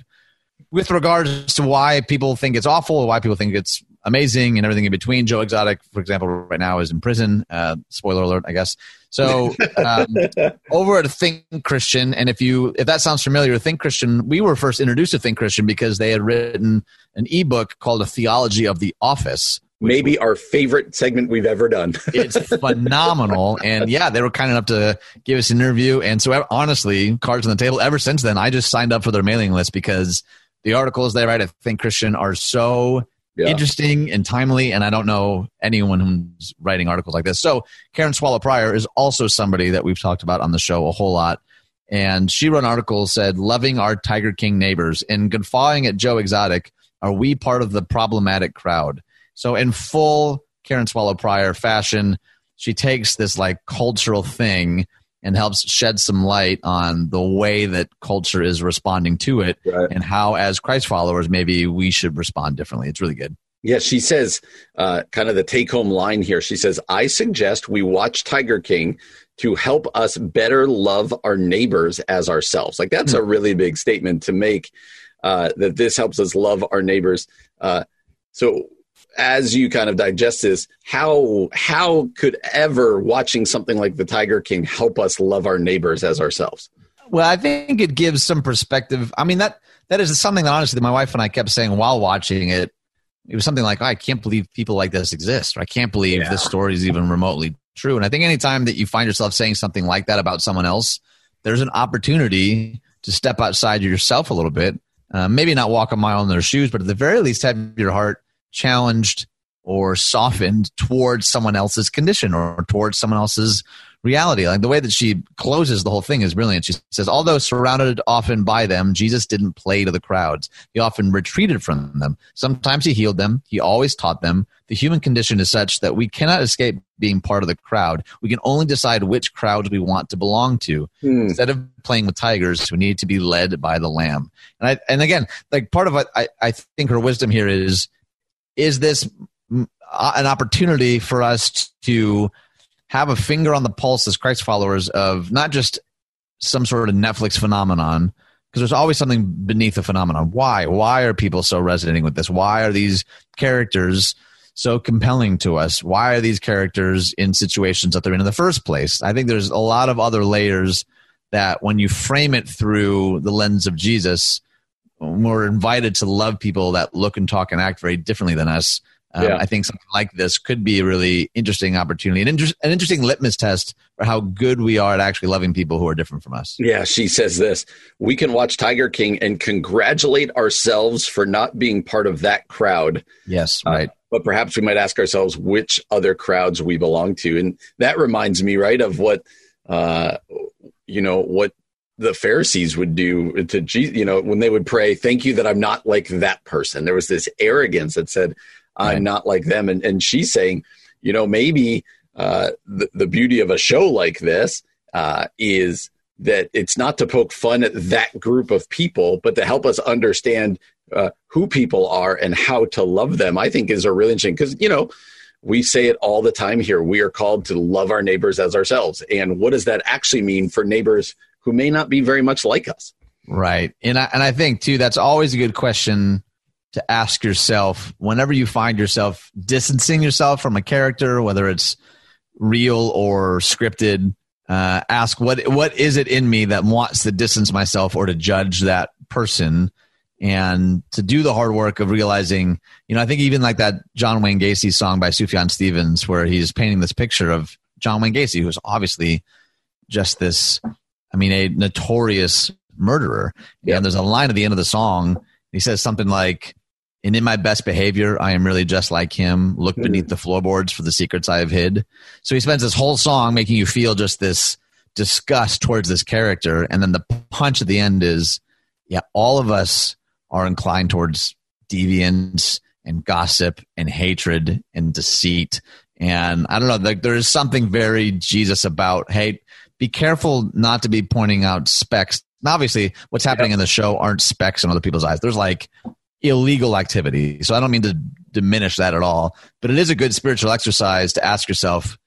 with regards to why people think it's awful, why people think it's amazing, and everything in between. Joe Exotic, for example, right now is in prison. Uh, spoiler alert, I guess. So um, *laughs* over at Think Christian, and if you if that sounds familiar, Think Christian, we were first introduced to Think Christian because they had written an ebook called A Theology of the Office, maybe our favorite segment we've ever done. *laughs* it's phenomenal. And yeah, they were kind enough to give us an interview. And so, honestly, cards on the table, ever since then, I just signed up for their mailing list because the articles they write I Think Christian are so yeah. interesting and timely. And I don't know anyone who's writing articles like this. So, Karen Swallow Prior is also somebody that we've talked about on the show a whole lot. And she wrote an article said, Loving our Tiger King neighbors and guffawing at Joe Exotic. Are we part of the problematic crowd? So in full Karen Swallow Prior fashion, she takes this like cultural thing and helps shed some light on the way that culture is responding to it right. and how as Christ followers maybe we should respond differently. It's really good. Yeah, she says, uh, kind of the take home line here. She says, I suggest we watch Tiger King to help us better love our neighbors as ourselves. Like, that's mm-hmm. a really big statement to make uh, that this helps us love our neighbors. Uh, so, as you kind of digest this, how how could ever watching something like The Tiger King help us love our neighbors as ourselves? Well, I think it gives some perspective. I mean that that is something that honestly my wife and I kept saying while watching it. It was something like, oh, I can't believe people like this exist. Or I can't believe yeah. this story is even remotely true. And I think anytime that you find yourself saying something like that about someone else, there's an opportunity to step outside yourself a little bit. Uh, maybe not walk a mile in their shoes, but at the very least have your heart challenged or softened towards someone else's condition or towards someone else's reality. Like the way that she closes the whole thing is brilliant. She says, although surrounded often by them, Jesus didn't play to the crowds. He often retreated from them. Sometimes he healed them. He always taught them. The human condition is such that we cannot escape being part of the crowd. We can only decide which crowds we want to belong to. Hmm. Instead of playing with tigers, we need to be led by the lamb. And I, and again, like part of what I, I think her wisdom here is is this uh, an opportunity for us to have a finger on the pulse as Christ followers of not just some sort of Netflix phenomenon, because there's always something beneath the phenomenon. Why? Why are people so resonating with this? Why are these characters so compelling to us? Why are these characters in situations that they're in in the first place? I think there's a lot of other layers that when you frame it through the lens of Jesus, we're invited to love people that look and talk and act very differently than us. Um, yeah. I think something like this could be a really interesting opportunity, an, inter- an interesting litmus test for how good we are at actually loving people who are different from us. Yeah, she says this We can watch Tiger King and congratulate ourselves for not being part of that crowd. Yes, uh, right. Uh, but perhaps we might ask ourselves which other crowds we belong to. And that reminds me, right, of what, uh, you know, what the Pharisees would do to Jesus, you know, when they would pray, thank you that I'm not like that person. There was this arrogance that said, I'm right. not like them. And, and she's saying, you know, maybe uh, the, the beauty of a show like this uh, is that it's not to poke fun at that group of people, but to help us understand uh, who people are and how to love them, I think is a really interesting because, you know, we say it all the time here. We are called to love our neighbors as ourselves. And what does that actually mean for neighbors who may not be very much like us? Right. And I, and I think, too, that's always a good question to ask yourself whenever you find yourself distancing yourself from a character, whether it's real or scripted. Uh, ask what what is it in me that wants to distance myself or to judge that person and to do the hard work of realizing, you know, I think even like that John Wayne Gacy song by Sufjan Stevens, where he's painting this picture of John Wayne Gacy, who's obviously just this, I mean, a notorious murderer. Yep. And there's a line at the end of the song. He says something like, and in my best behavior, I am really just like him. Look mm-hmm. beneath the floorboards for the secrets I have hid. So he spends this whole song making you feel just this disgust towards this character. And then the punch at the end is, yeah, all of us are inclined towards deviance and gossip and hatred and deceit. And I don't know, like there is something very Jesus about, hey, be careful not to be pointing out specks. obviously, what's happening in the show aren't specks in other people's eyes. There's like illegal activity. So I don't mean to diminish that at all, but it is a good spiritual exercise to ask yourself,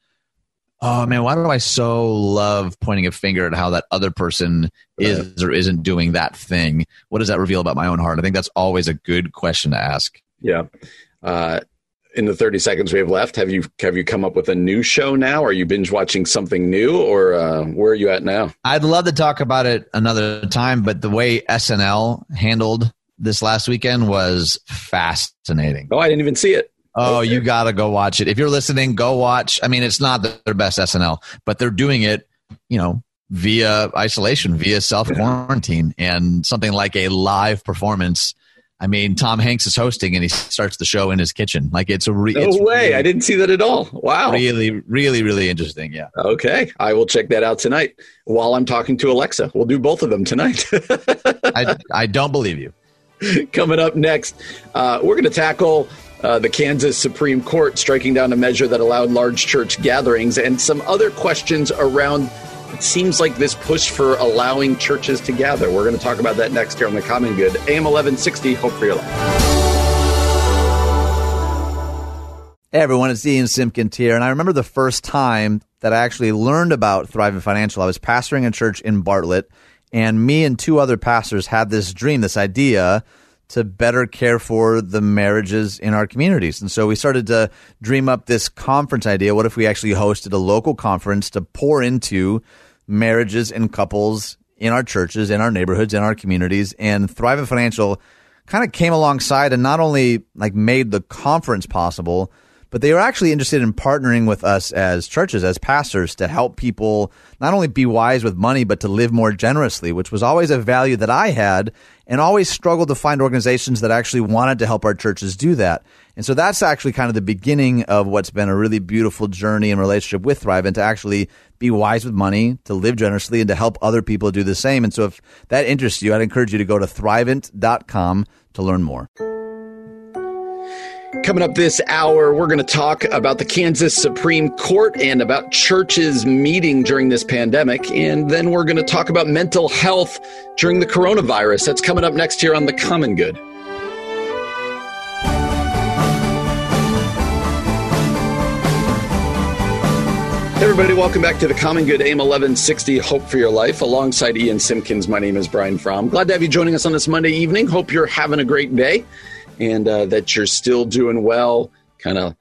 oh man, why do I so love pointing a finger at how that other person is or isn't doing that thing? What does that reveal about my own heart? I think that's always a good question to ask. Yeah. Uh, in the 30 seconds we have left, have you have you come up with a new show now? Are you binge watching something new, or uh, where are you at now? I'd love to talk about it another time, but the way SNL handled this last weekend was fascinating. Oh, I didn't even see it. Oh, okay. you got to go watch it. If you're listening, go watch. I mean, it's not their best SNL, but they're doing it, you know, via isolation, via self quarantine, and something like a live performance. I mean, Tom Hanks is hosting, and he starts the show in his kitchen. Like it's a re- no it's way. Really, I didn't see that at all. Wow, really, really, really interesting. Yeah. Okay, I will check that out tonight while I'm talking to Alexa. We'll do both of them tonight. *laughs* I, I don't believe you. Coming up next, uh, we're going to tackle uh, the Kansas Supreme Court striking down a measure that allowed large church gatherings and some other questions around. It seems like this push for allowing churches to gather. We're going to talk about that next here on the Common Good. AM 1160, Hope for Your Life. Hey everyone, it's Ian Simpkins here, and I remember the first time that I actually learned about Thrivent Financial. I was pastoring a church in Bartlett and me and two other pastors had this dream, this idea to better care for the marriages in our communities. And so we started to dream up this conference idea. What if we actually hosted a local conference to pour into marriages and couples in our churches, in our neighborhoods, in our communities? And Thrivent Financial kind of came alongside and not only like made the conference possible, but they were actually interested in partnering with us as churches, as pastors, to help people not only be wise with money, but to live more generously, which was always a value that I had and always struggled to find organizations that actually wanted to help our churches do that. And so that's actually kind of the beginning of what's been a really beautiful journey and relationship with Thrivent to actually be wise with money, to live generously, and to help other people do the same. And so if that interests you, I'd encourage you to go to thrivent.com to learn more. Coming up this hour, we're going to talk about the Kansas Supreme Court and about churches meeting during this pandemic. And then we're going to talk about mental health during the coronavirus. That's coming up next here on The Common Good. Everybody, welcome back to the Common Good AM 1160 Hope for Your Life. Alongside Ian Simpkins, my name is Brian Fromm. Glad to have you joining us on this Monday evening. Hope you're having a great day and uh, that you're still doing well, kind of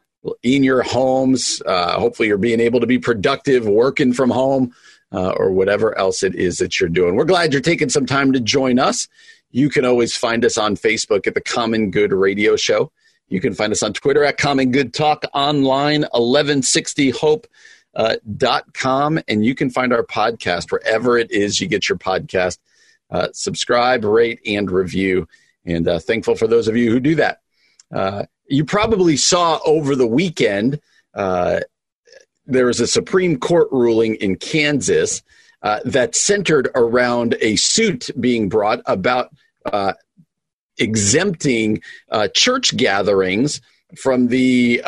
in your homes. Uh, hopefully, you're being able to be productive, working from home, uh, or whatever else it is that you're doing. We're glad you're taking some time to join us. You can always find us on Facebook at the Common Good Radio Show. You can find us on Twitter at Common Good Talk, online 1160hope. Uh, and you can find our podcast wherever it is you get your podcast. Uh, subscribe, rate, and review and uh, thankful for those of you who do that. Uh, you probably saw over the weekend uh, there was a Supreme Court ruling in Kansas uh, that centered around a suit being brought about uh, exempting uh, church gatherings from the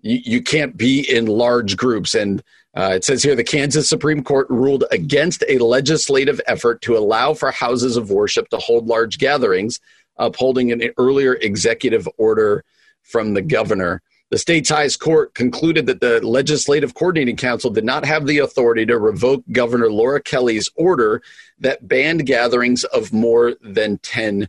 you, you, can't be in large groups and Uh, it says here the Kansas Supreme Court ruled against a legislative effort to allow for houses of worship to hold large gatherings, upholding an earlier executive order from the governor. The state's highest court concluded that the Legislative Coordinating Council did not have the authority to revoke Governor Laura Kelly's order that banned gatherings of more than 10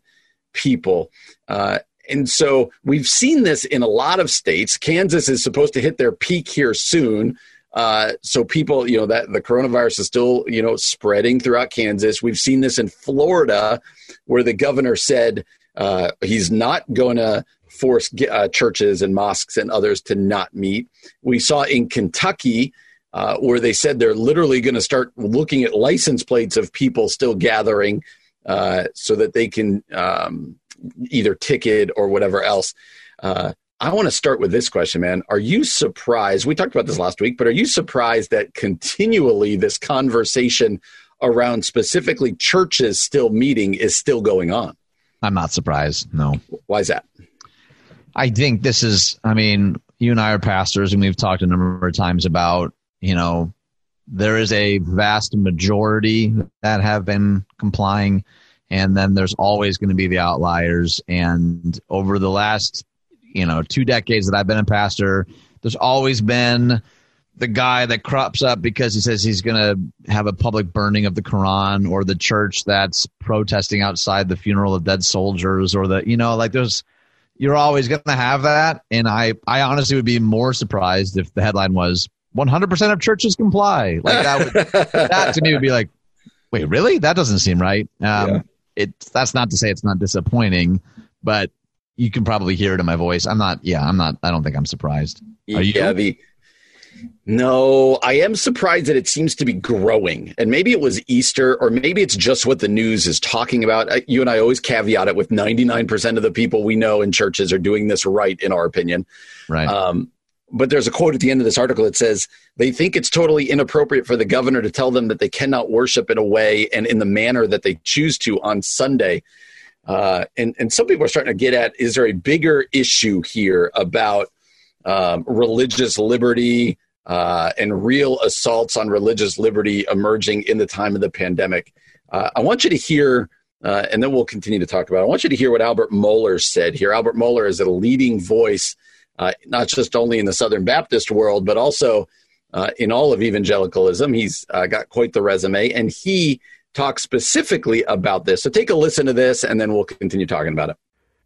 people. Uh, and so we've seen this in a lot of states. Kansas is supposed to hit their peak here soon. Uh, so people, you know, that the coronavirus is still, you know, spreading throughout Kansas. We've seen this in Florida, where the governor said uh, he's not going to force uh, churches and mosques and others to not meet. We saw in Kentucky. Uh, where they said they're literally going to start looking at license plates of people still gathering uh, so that they can um, either ticket or whatever else. Uh, I want to start with this question, man. Are you surprised? We talked about this last week, but are you surprised that continually this conversation around specifically churches still meeting is still going on? I'm not surprised. No. Why is that? I think this is, I mean, you and I are pastors, and we've talked a number of times about, you know, there is a vast majority that have been complying and then there's always going to be the outliers and over the last you know two decades that i've been a pastor there's always been the guy that crops up because he says he's going to have a public burning of the quran or the church that's protesting outside the funeral of dead soldiers or the you know like there's you're always going to have that. And i i honestly would be more surprised if the headline was 100% of churches comply. Like that would *laughs* that to me would be like wait really? That doesn't seem right. Um, yeah. it's that's not to say it's not disappointing, but you can probably hear it in my voice. I'm not. Yeah, I'm not. I don't think I'm surprised. Are you? Yeah, the, no, I am surprised that it seems to be growing. And maybe it was Easter, or maybe it's just what the news is talking about. You and I always caveat it with 99% of the people we know in churches are doing this right, in our opinion. Right. Um, but there's a quote at the end of this article that says they think it's totally inappropriate for the governor to tell them that they cannot worship in a way and in the manner that they choose to on Sunday. Uh, and, and some people are starting to get at is there a bigger issue here about um, religious liberty uh, and real assaults on religious liberty emerging in the time of the pandemic? Uh, I want you to hear, uh, and then we'll continue to talk about it. I want you to hear what Albert Mohler said here. Albert Mohler is a leading voice uh, not just only in the Southern Baptist world, but also uh, in all of evangelicalism. He's got quite the resume, and he talks specifically about this. So take a listen to this, and then we'll continue talking about it.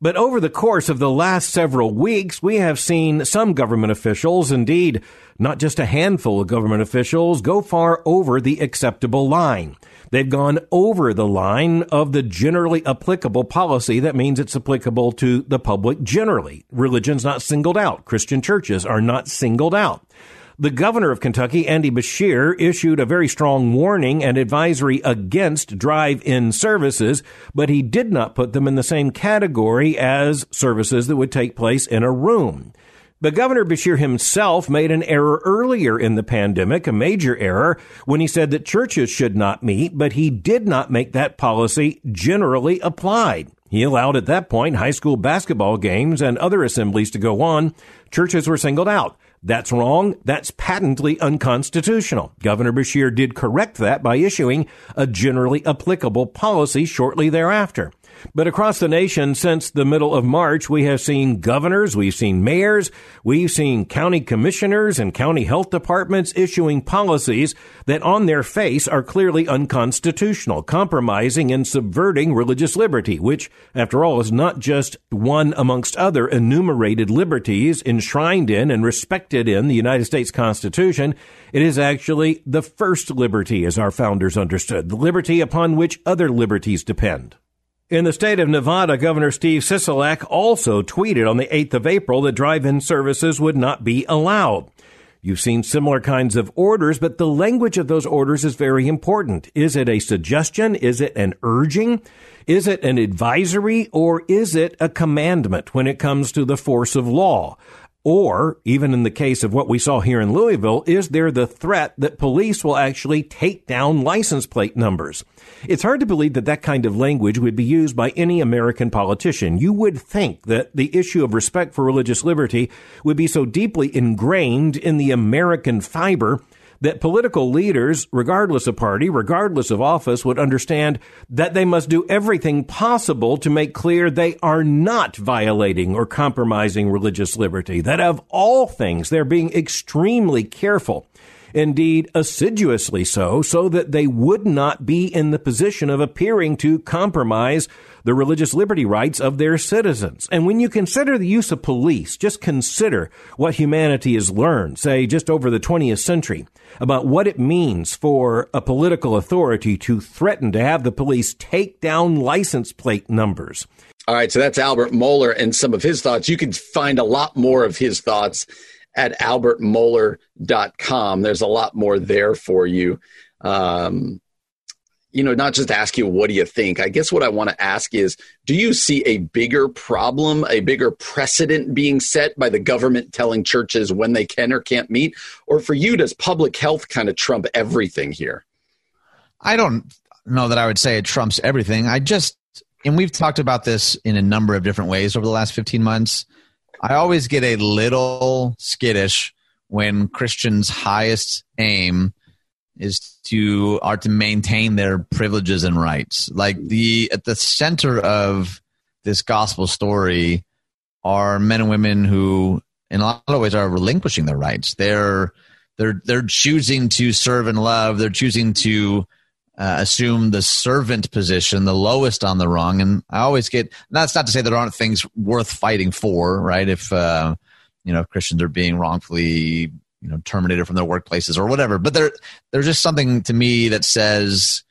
But over the course of the last several weeks, we have seen some government officials, indeed, not just a handful of government officials, go far over the acceptable line. They've gone over the line of the generally applicable policy. That means it's applicable to the public generally. Religion's not singled out. Christian churches are not singled out. The governor of Kentucky, Andy Beshear, issued a very strong warning and advisory against drive-in services, but he did not put them in the same category as services that would take place in a room. But Governor Beshear himself made an error earlier in the pandemic, a major error, when he said that churches should not meet, but he did not make that policy generally applied. He allowed at that point high school basketball games and other assemblies to go on. Churches were singled out. That's wrong. That's patently unconstitutional. Governor Beshear did correct that by issuing a generally applicable policy shortly thereafter. But across the nation since the middle of March, we have seen governors, we've seen mayors, we've seen county commissioners and county health departments issuing policies that on their face are clearly unconstitutional, compromising and subverting religious liberty, which, after all, is not just one amongst other enumerated liberties enshrined in and respected in the United States Constitution. It is actually the first liberty, as our founders understood, the liberty upon which other liberties depend. In the state of Nevada, Governor Steve Sisolak also tweeted on the 8th of April that drive-in services would not be allowed. You've seen similar kinds of orders, but the language of those orders is very important. Is it a suggestion? Is it an urging? Is it an advisory? Or is it a commandment when it comes to the force of law? Or, even in the case of what we saw here in Louisville, is there the threat that police will actually take down license plate numbers? It's hard to believe that that kind of language would be used by any American politician. You would think that the issue of respect for religious liberty would be so deeply ingrained in the American fiber that political leaders, regardless of party, regardless of office, would understand that they must do everything possible to make clear they are not violating or compromising religious liberty, that of all things, they're being extremely careful indeed assiduously so, so that they would not be in the position of appearing to compromise the religious liberty rights of their citizens. And when you consider the use of police, just consider what humanity has learned, say, just over the 20th century, about what it means for a political authority to threaten to have the police take down license plate numbers. All right, so that's Albert Mohler and some of his thoughts. You can find a lot more of his thoughts at albertmohler.com. There's a lot more there for you. Um, you know, not just ask you, what do you think? I guess what I want to ask is, do you see a bigger problem, a bigger precedent being set by the government telling churches when they can or can't meet? Or for you, does public health kind of trump everything here? I don't know that I would say it trumps everything. I just, and we've talked about this in a number of different ways over the last 15 months. I always get a little skittish when Christians' highest aim is to are to maintain their privileges and rights. Like the at the center of this gospel story are men and women who in a lot of ways are relinquishing their rights. They're they're they're choosing to serve and love. They're choosing to uh, assume the servant position, the lowest on the rung. And I always get that's not to say there aren't things worth fighting for, right? If uh, you know if Christians are being wrongfully you know terminated from their workplaces or whatever, but there there's just something to me that says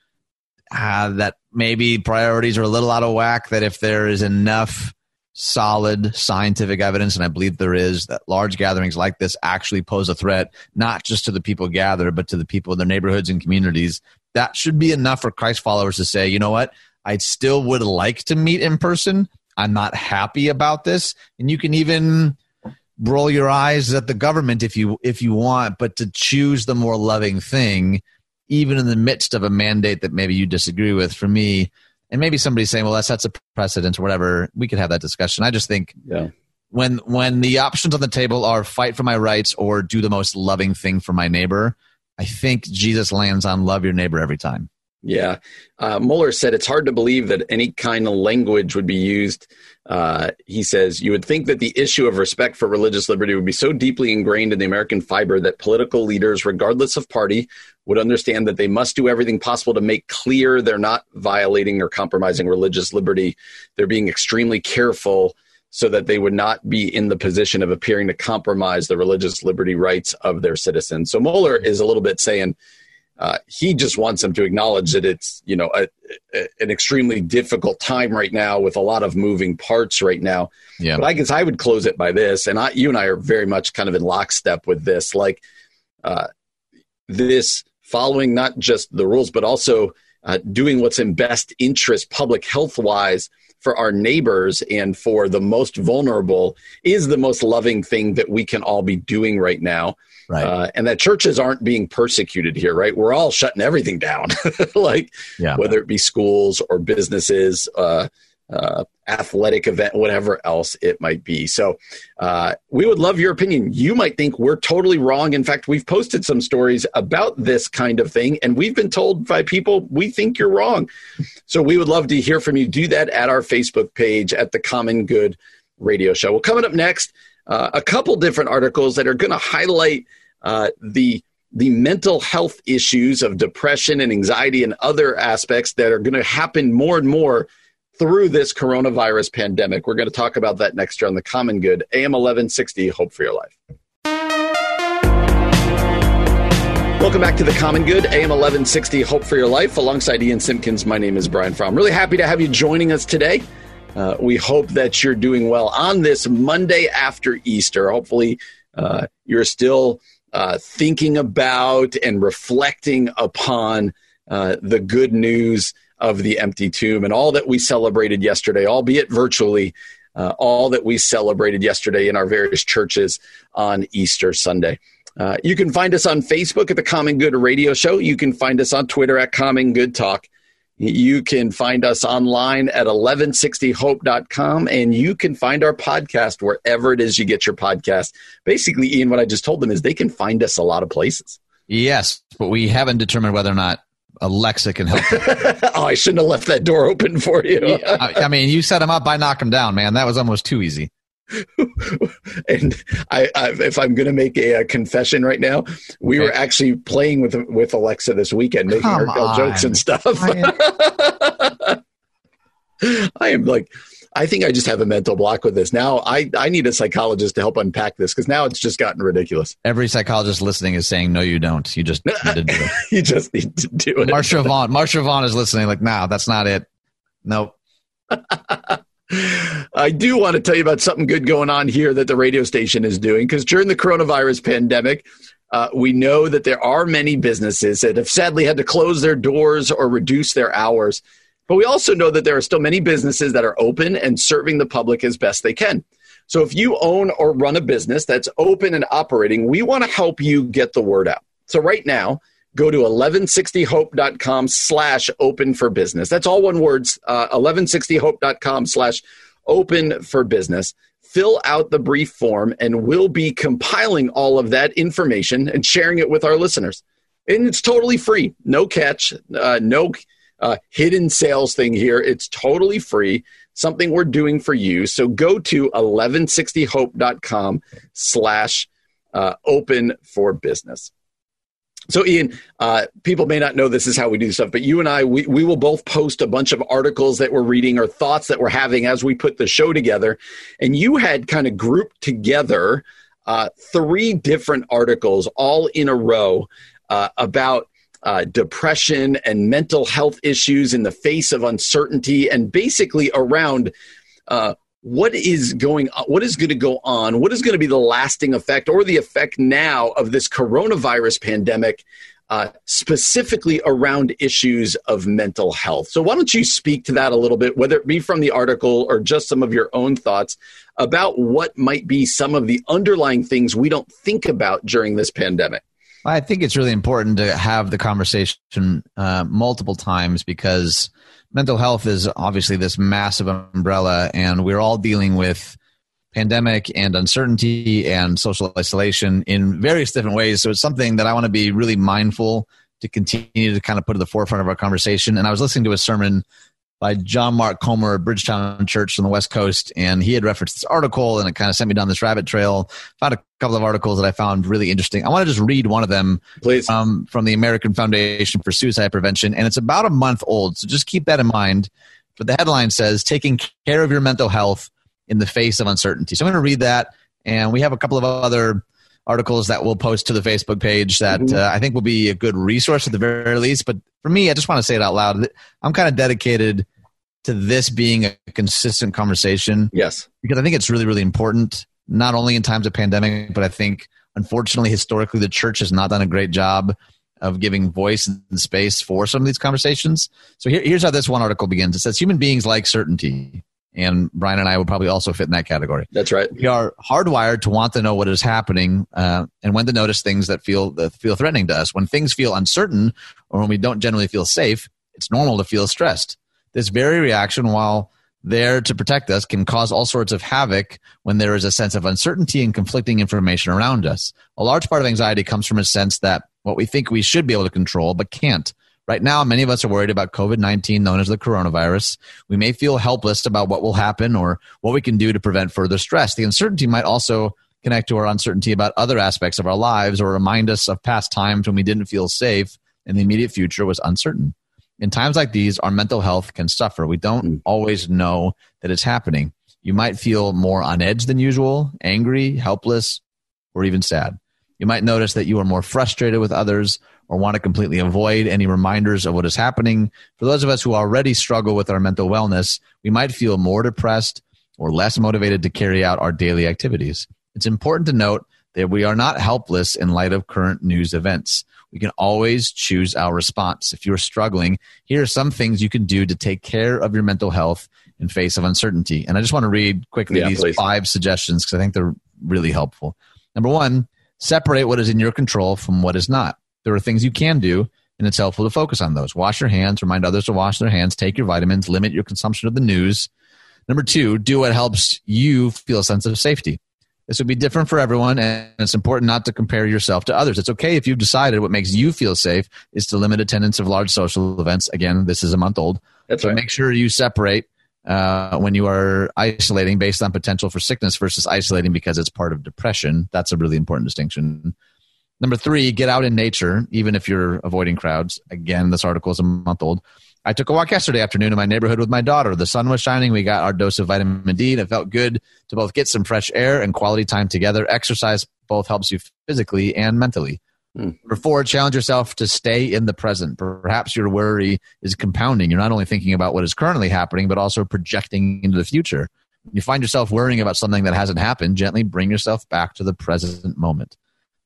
uh, that maybe priorities are a little out of whack. That if there is enough solid scientific evidence, and I believe there is, that large gatherings like this actually pose a threat, not just to the people gathered, but to the people in their neighborhoods and communities that should be enough for Christ followers to say, you know what? I still would like to meet in person. I'm not happy about this. And you can even roll your eyes at the government if you if you want, but to choose the more loving thing, even in the midst of a mandate that maybe you disagree with, for me, and maybe somebody's saying, well, that sets a precedent or whatever, we could have that discussion. I just think yeah. when when the options on the table are fight for my rights or do the most loving thing for my neighbor, I think Jesus lands on love your neighbor every time. Yeah. Uh, Mohler said it's hard to believe that any kind of language would be used. Uh, he says, You would think that the issue of respect for religious liberty would be so deeply ingrained in the American fiber that political leaders, regardless of party, would understand that they must do everything possible to make clear they're not violating or compromising religious liberty. They're being extremely careful so that they would not be in the position of appearing to compromise the religious liberty rights of their citizens. So Mohler is a little bit saying uh, he just wants them to acknowledge that it's you know a, a, an extremely difficult time right now with a lot of moving parts right now. Yeah. But I guess I would close it by this, and I, you and I are very much kind of in lockstep with this, like uh, this following not just the rules but also uh, doing what's in best interest public health wise for our neighbors and for the most vulnerable is the most loving thing that we can all be doing right now. Right. Uh, and that churches aren't being persecuted here, right? We're all shutting everything down, *laughs* like yeah. whether it be schools or businesses, uh, uh, athletic event, whatever else it might be. So uh, we would love your opinion. You might think we're totally wrong. In fact, we've posted some stories about this kind of thing, and we've been told by people we think you're wrong. So we would love to hear from you. Do that at our Facebook page at the Common Good Radio Show. Well, coming up next, uh, a couple different articles that are going to highlight uh, the the mental health issues of depression and anxiety and other aspects that are going to happen more and more through this coronavirus pandemic. We're going to talk about that next year on the Common Good, AM 1160, Hope for Your Life. Welcome back to the Common Good, AM 1160, Hope for Your Life. Alongside Ian Simpkins, my name is Brian Fromm. Really happy to have you joining us today. Uh, we hope that you're doing well on this Monday after Easter. Hopefully, uh, you're still uh, thinking about and reflecting upon uh, the good news of the empty tomb and all that we celebrated yesterday, albeit virtually, uh, all that we celebrated yesterday in our various churches on Easter Sunday. Uh, you can find us on Facebook at the Common Good Radio Show. You can find us on Twitter at Common Good Talk. You can find us online at 1160hope.com and you can find our podcast wherever it is you get your podcast. Basically, Ian, what I just told them is they can find us a lot of places. Yes, but we haven't determined whether or not Alexa can help. *laughs* oh, I shouldn't have left that door open for you. I, I mean, you set him up, I knock him down, man. That was almost too easy. *laughs* and I, I, if I'm going to make a, a, confession right now, we okay. were actually playing with with Alexa this weekend, making Come her jokes and stuff. *laughs* I am like, I think I just have a mental block with this. Now I, I need a psychologist to help unpack this because now it's just gotten ridiculous. Every psychologist listening is saying, no, you don't. You just need to do it. *laughs* you just need to do it. Marsha Vaughn, Marsha Vaughn is listening like, no, that's not it. Nope. *laughs* I do want to tell you about something good going on here that the radio station is doing because during the coronavirus pandemic, uh, we know that there are many businesses that have sadly had to close their doors or reduce their hours. But we also know that there are still many businesses that are open and serving the public as best they can. So if you own or run a business that's open and operating, we want to help you get the word out. So right now, go to 1160hope.com slash open for business. That's all one words, uh, 1160hope.com slash open for business. Fill out the brief form and we'll be compiling all of that information and sharing it with our listeners. And it's totally free. No catch, uh, no uh, hidden sales thing here. It's totally free, something we're doing for you. So go to 1160hope.com slash uh, open for business. So, Ian, uh, people may not know this is how we do stuff, but you and I, we, we will both post a bunch of articles that we're reading or thoughts that we're having as we put the show together. And you had kind of grouped together uh, three different articles all in a row uh, about uh, depression and mental health issues in the face of uncertainty, and basically around uh, what is going on, what is going to go on, what is going to be the lasting effect or the effect now of this coronavirus pandemic, uh, specifically around issues of mental health. So, why don't you speak to that a little bit, whether it be from the article or just some of your own thoughts about what might be some of the underlying things we don't think about during this pandemic? I think it's really important to have the conversation uh, multiple times because mental health is obviously this massive umbrella, and we're all dealing with pandemic and uncertainty and social isolation in various different ways. So it's something that I want to be really mindful to continue to kind of put at the forefront of our conversation. And I was listening to a sermon by John Mark Comer at Bridgetown Church on the West Coast, and he had referenced this article, and it kind of sent me down this rabbit trail. Found a couple of articles that I found really interesting. I want to just read one of them, please, um, from the American Foundation for Suicide Prevention, and it's about a month old, so just keep that in mind. But the headline says "Taking Care of Your Mental Health in the Face of Uncertainty." So I'm going to read that, and we have a couple of other articles that we'll post to the Facebook page that mm-hmm. uh, I think will be a good resource at the very least. But for me, I just want to say it out loud. I'm kind of dedicated to this being a consistent conversation. Yes. Because I think it's really, really important, not only in times of pandemic, but I think unfortunately, historically, the church has not done a great job of giving voice and space for some of these conversations. So here, here's how this one article begins. It says human beings like certainty. And Brian and I would probably also fit in that category. That's right. We are hardwired to want to know what is happening uh, and when to notice things that feel that feel threatening to us. When things feel uncertain or when we don't generally feel safe, it's normal to feel stressed. This very reaction, while there to protect us, can cause all sorts of havoc when there is a sense of uncertainty and conflicting information around us. A large part of anxiety comes from a sense that what we think we should be able to control but can't. Right now, many of us are worried about COVID 19, known as the coronavirus. We may feel helpless about what will happen or what we can do to prevent further stress. The uncertainty might also connect to our uncertainty about other aspects of our lives or remind us of past times when we didn't feel safe and the immediate future was uncertain in times like these, our mental health can suffer. We don't mm. always know that it's happening. You might feel more on edge than usual, angry, helpless, or even sad. You might notice that you are more frustrated with others or want to completely avoid any reminders of what is happening. For those of us who already struggle with our mental wellness, we might feel more depressed or less motivated to carry out our daily activities. It's important to note that we are not helpless in light of current news events we can always choose our response. If you're struggling, here are some things you can do to take care of your mental health in face of uncertainty. And I just want to read quickly yeah, these please. five suggestions because I think they're really helpful. Number one, separate what is in your control from what is not. There are things you can do, and it's helpful to focus on those. Wash your hands, remind others to wash their hands, take your vitamins, limit your consumption of the news. Number two, do what helps you feel a sense of safety. This would be different for everyone, and it's important not to compare yourself to others. It's okay if you've decided what makes you feel safe is to limit attendance of large social events. Again, this is a month old. That's so right. make sure you separate uh, when you are isolating based on potential for sickness versus isolating because it's part of depression. That's a really important distinction. Number three, get out in nature, even if you're avoiding crowds. Again, this article is a month old. I took a walk yesterday afternoon in my neighborhood with my daughter. The sun was shining. We got our dose of vitamin D, and it felt good to both get some fresh air and quality time together. Exercise both helps you physically and mentally. Hmm. Number four, challenge yourself to stay in the present. Perhaps your worry is compounding. You're not only thinking about what is currently happening, but also projecting into the future. When you find yourself worrying about something that hasn't happened, gently bring yourself back to the present moment.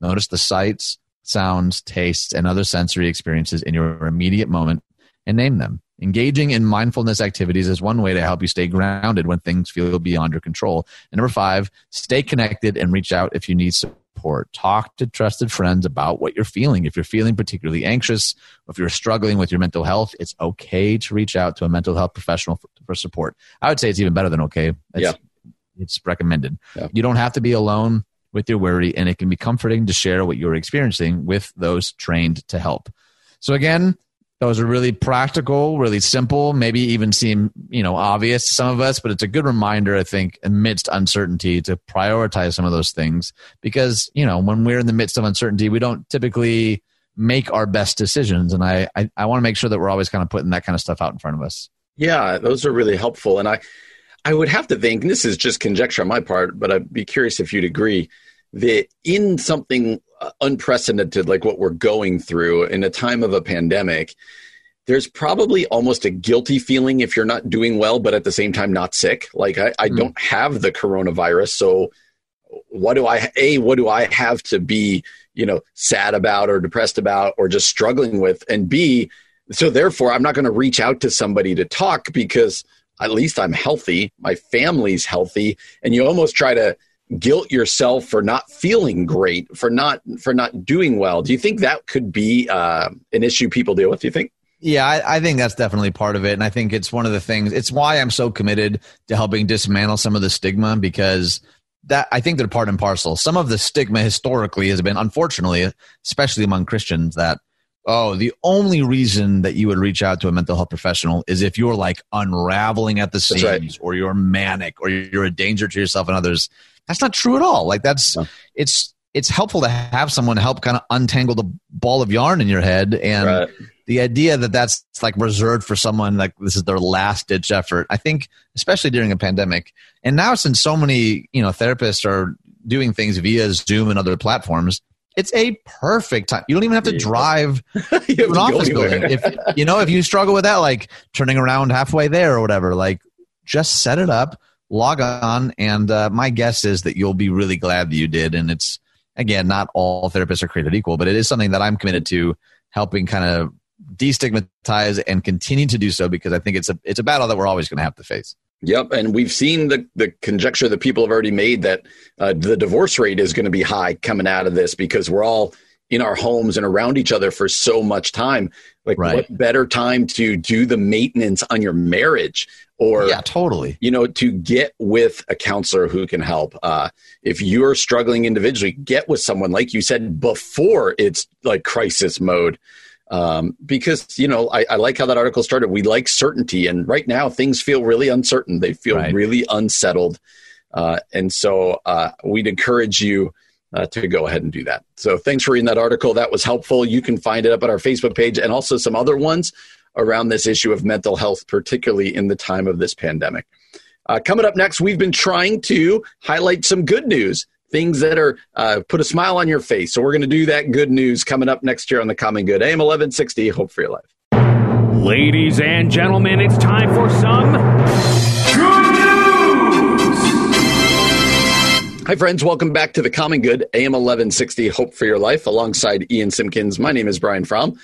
Notice the sights, sounds, tastes, and other sensory experiences in your immediate moment and name them. Engaging in mindfulness activities is one way to help you stay grounded when things feel beyond your control. And number five, stay connected and reach out if you need support. Talk to trusted friends about what you're feeling. If you're feeling particularly anxious, if you're struggling with your mental health, it's okay to reach out to a mental health professional for, for support. I would say it's even better than okay. It's, Yeah. it's recommended. Yeah. You don't have to be alone with your worry, and it can be comforting to share what you're experiencing with those trained to help. So again, those are really practical, really simple, maybe even seem, you know, obvious to some of us, but it's a good reminder, I think, amidst uncertainty to prioritize some of those things because, you know, when we're in the midst of uncertainty, we don't typically make our best decisions. And I, I, I want to make sure that we're always kind of putting that kind of stuff out in front of us. Yeah, those are really helpful. And I, I would have to think, and this is just conjecture on my part, but I'd be curious if you'd agree that in something uh, unprecedented like what we're going through in a time of a pandemic, there's probably almost a guilty feeling if you're not doing well, but at the same time not sick. Like I, I Hmm. don't have the coronavirus, so what do I a what do I have to be you know sad about or depressed about or just struggling with, and b so therefore I'm not going to reach out to somebody to talk because at least I'm healthy, my family's healthy, and you almost try to guilt yourself for not feeling great, for not for not doing well. Do you think that could be uh, an issue people deal with? Do you think? Yeah, I, I think that's definitely part of it. And I think it's one of the things, it's why I'm so committed to helping dismantle some of the stigma because that I think they're part and parcel. Some of the stigma historically has been, unfortunately, especially among Christians, that, oh, the only reason that you would reach out to a mental health professional is if you're like unraveling at the seams right. or you're manic or you're a danger to yourself and others. That's not true at all. Like that's, No. it's, it's helpful to have someone help kind of untangle the ball of yarn in your head and Right. the idea that that's like reserved for someone like this is their last ditch effort i think especially during a pandemic and now since so many you know therapists are doing things via zoom and other platforms it's a perfect time. You don't even have to Yeah. drive *laughs* to an office building. If you know if you struggle with that like turning around halfway there or whatever like just set it up log on and uh, my guess is that you'll be really glad that you did and it's again not all therapists are created equal but it is something that i'm committed to helping kind of destigmatize and continue to do so because i think it's a it's a battle that we're always going to have to face Yep, and we've seen the the conjecture that people have already made that uh, the divorce rate is going to be high coming out of this because we're all in our homes and around each other for so much time. Like, Right. what better time to do the maintenance on your marriage or yeah totally you know to get with a counselor who can help uh, if you're struggling individually get with someone like you said before it's like crisis mode um, because you know I, I like how that article started. We like certainty and right now things feel really uncertain. They feel Right. really unsettled. Uh, and so uh, we'd encourage you uh, to go ahead and do that. So thanks for reading that article. That was helpful. You can find it up at our facebook page and also some other ones around this issue of mental health particularly in the time of this pandemic. Uh, coming up next, we've been trying to highlight some good news, things that are uh, put a smile on your face. So we're going to do that good news coming up next year on the Common Good. AM 1160, Hope for Your Life. Ladies and gentlemen, it's time for some good news. Hi, friends. Welcome back to the Common Good, AM 1160, Hope for Your Life, alongside Ian Simpkins. My name is Brian Fromm.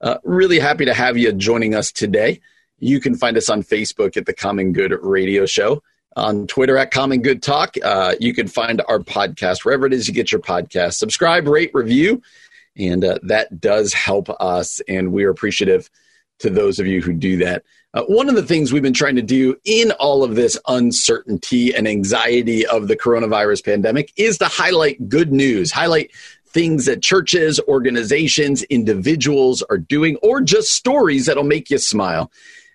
Uh, really happy to have you joining us today. You can find us on Facebook at the Common Good Radio Show, on Twitter at Common Good Talk. Uh, you can find our podcast wherever it is you get your podcast. Subscribe, rate, review, and uh, that does help us, and we are appreciative to those of you who do that. Uh, one of the things we've been trying to do in all of this uncertainty and anxiety of the coronavirus pandemic is to highlight good news, highlight things that churches, organizations, individuals are doing, or just stories that'll make you smile.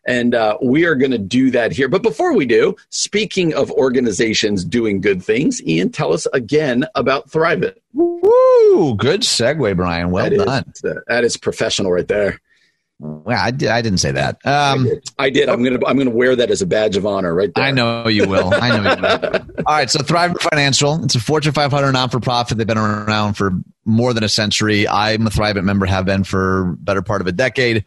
And uh, we are going to do that here. But before we do, speaking of organizations doing good things, Ian, tell us again about Thrivent. Woo! Good segue, Brian. Well that done. Is, that is professional right there. Well, I, did, I didn't say that. Um, I did. I did. I'm gonna I'm gonna wear that as a badge of honor right there. I know you will. I know you will. *laughs* All right. So Thrivent Financial. It's a Fortune 500 non for profit. They've been around for more than a century. I'm a Thrivent member. Have been for better part of a decade.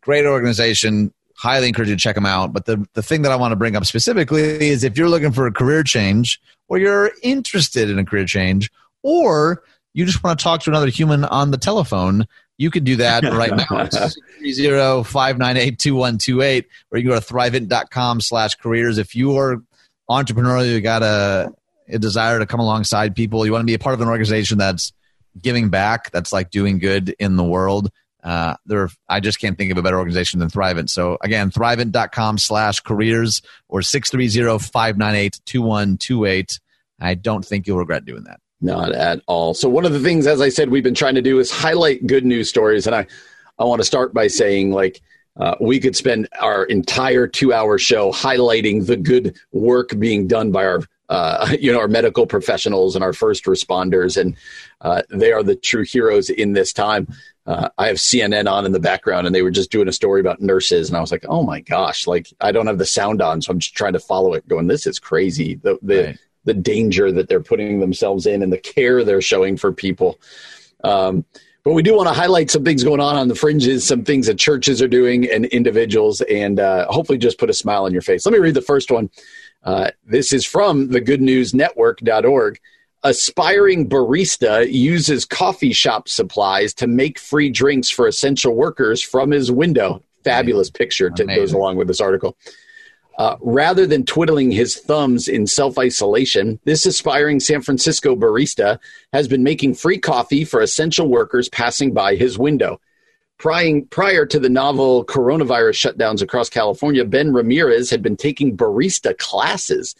Great organization. Highly encourage you to check them out. But the the thing that I want to bring up specifically is if you're looking for a career change, or you're interested in a career change, or you just want to talk to another human on the telephone, you can do that *laughs* right now. 630-598-2128, or you can go to thrivent.com slash careers. If you are entrepreneurial, you got a, a desire to come alongside people, you want to be a part of an organization that's giving back, that's like doing good in the world. Uh, there, I just can't think of a better organization than Thrivent. So again, thrivent.com slash careers or 630-598-2128. I don't think you'll regret doing that. Not at all. So one of the things, as I said, we've been trying to do is highlight good news stories, and I, I want to start by saying like uh, we could spend our entire two-hour show highlighting the good work being done by our, uh, *laughs* you know, our medical professionals and our first responders, and uh, they are the true heroes in this time. Uh, I have CNN on in the background, and they were just doing a story about nurses, and I was like, "Oh my gosh!" Like I don't have the sound on, so I'm just trying to follow it. Going, this is crazy. The the right the danger that they're putting themselves in and the care they're showing for people. Um, but we do want to highlight some things going on on the fringes, some things that churches are doing and individuals, and uh, hopefully just put a smile on your face. Let me read the first one. Uh, this is from the goodnewsnetwork.org. Aspiring barista uses coffee shop supplies to make free drinks for essential workers from his window. Fabulous picture that goes along with this article. Uh, rather than twiddling his thumbs in self isolation, this aspiring San Francisco barista has been making free coffee for essential workers passing by his window. Prior, prior to the novel coronavirus shutdowns across California, Ben Ramirez had been taking barista classes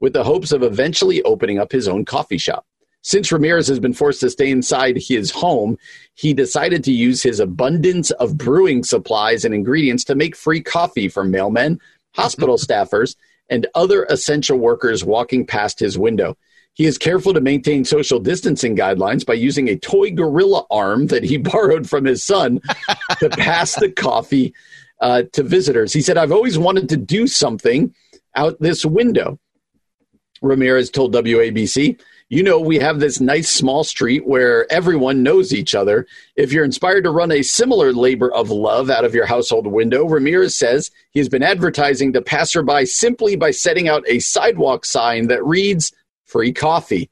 with the hopes of eventually opening up his own coffee shop. Since Ramirez has been forced to stay inside his home, he decided to use his abundance of brewing supplies and ingredients to make free coffee for mailmen, hospital staffers, and other essential workers walking past his window. He is careful to maintain social distancing guidelines by using a toy gorilla arm that he *laughs* borrowed from his son to *laughs* pass the coffee uh, to visitors. He said, I've always wanted to do something out this window. Ramirez told WABC, you know, we have this nice small street where everyone knows each other. If you're inspired to run a similar labor of love out of your household window, Ramirez says he's been advertising to passerby simply by setting out a sidewalk sign that reads free coffee.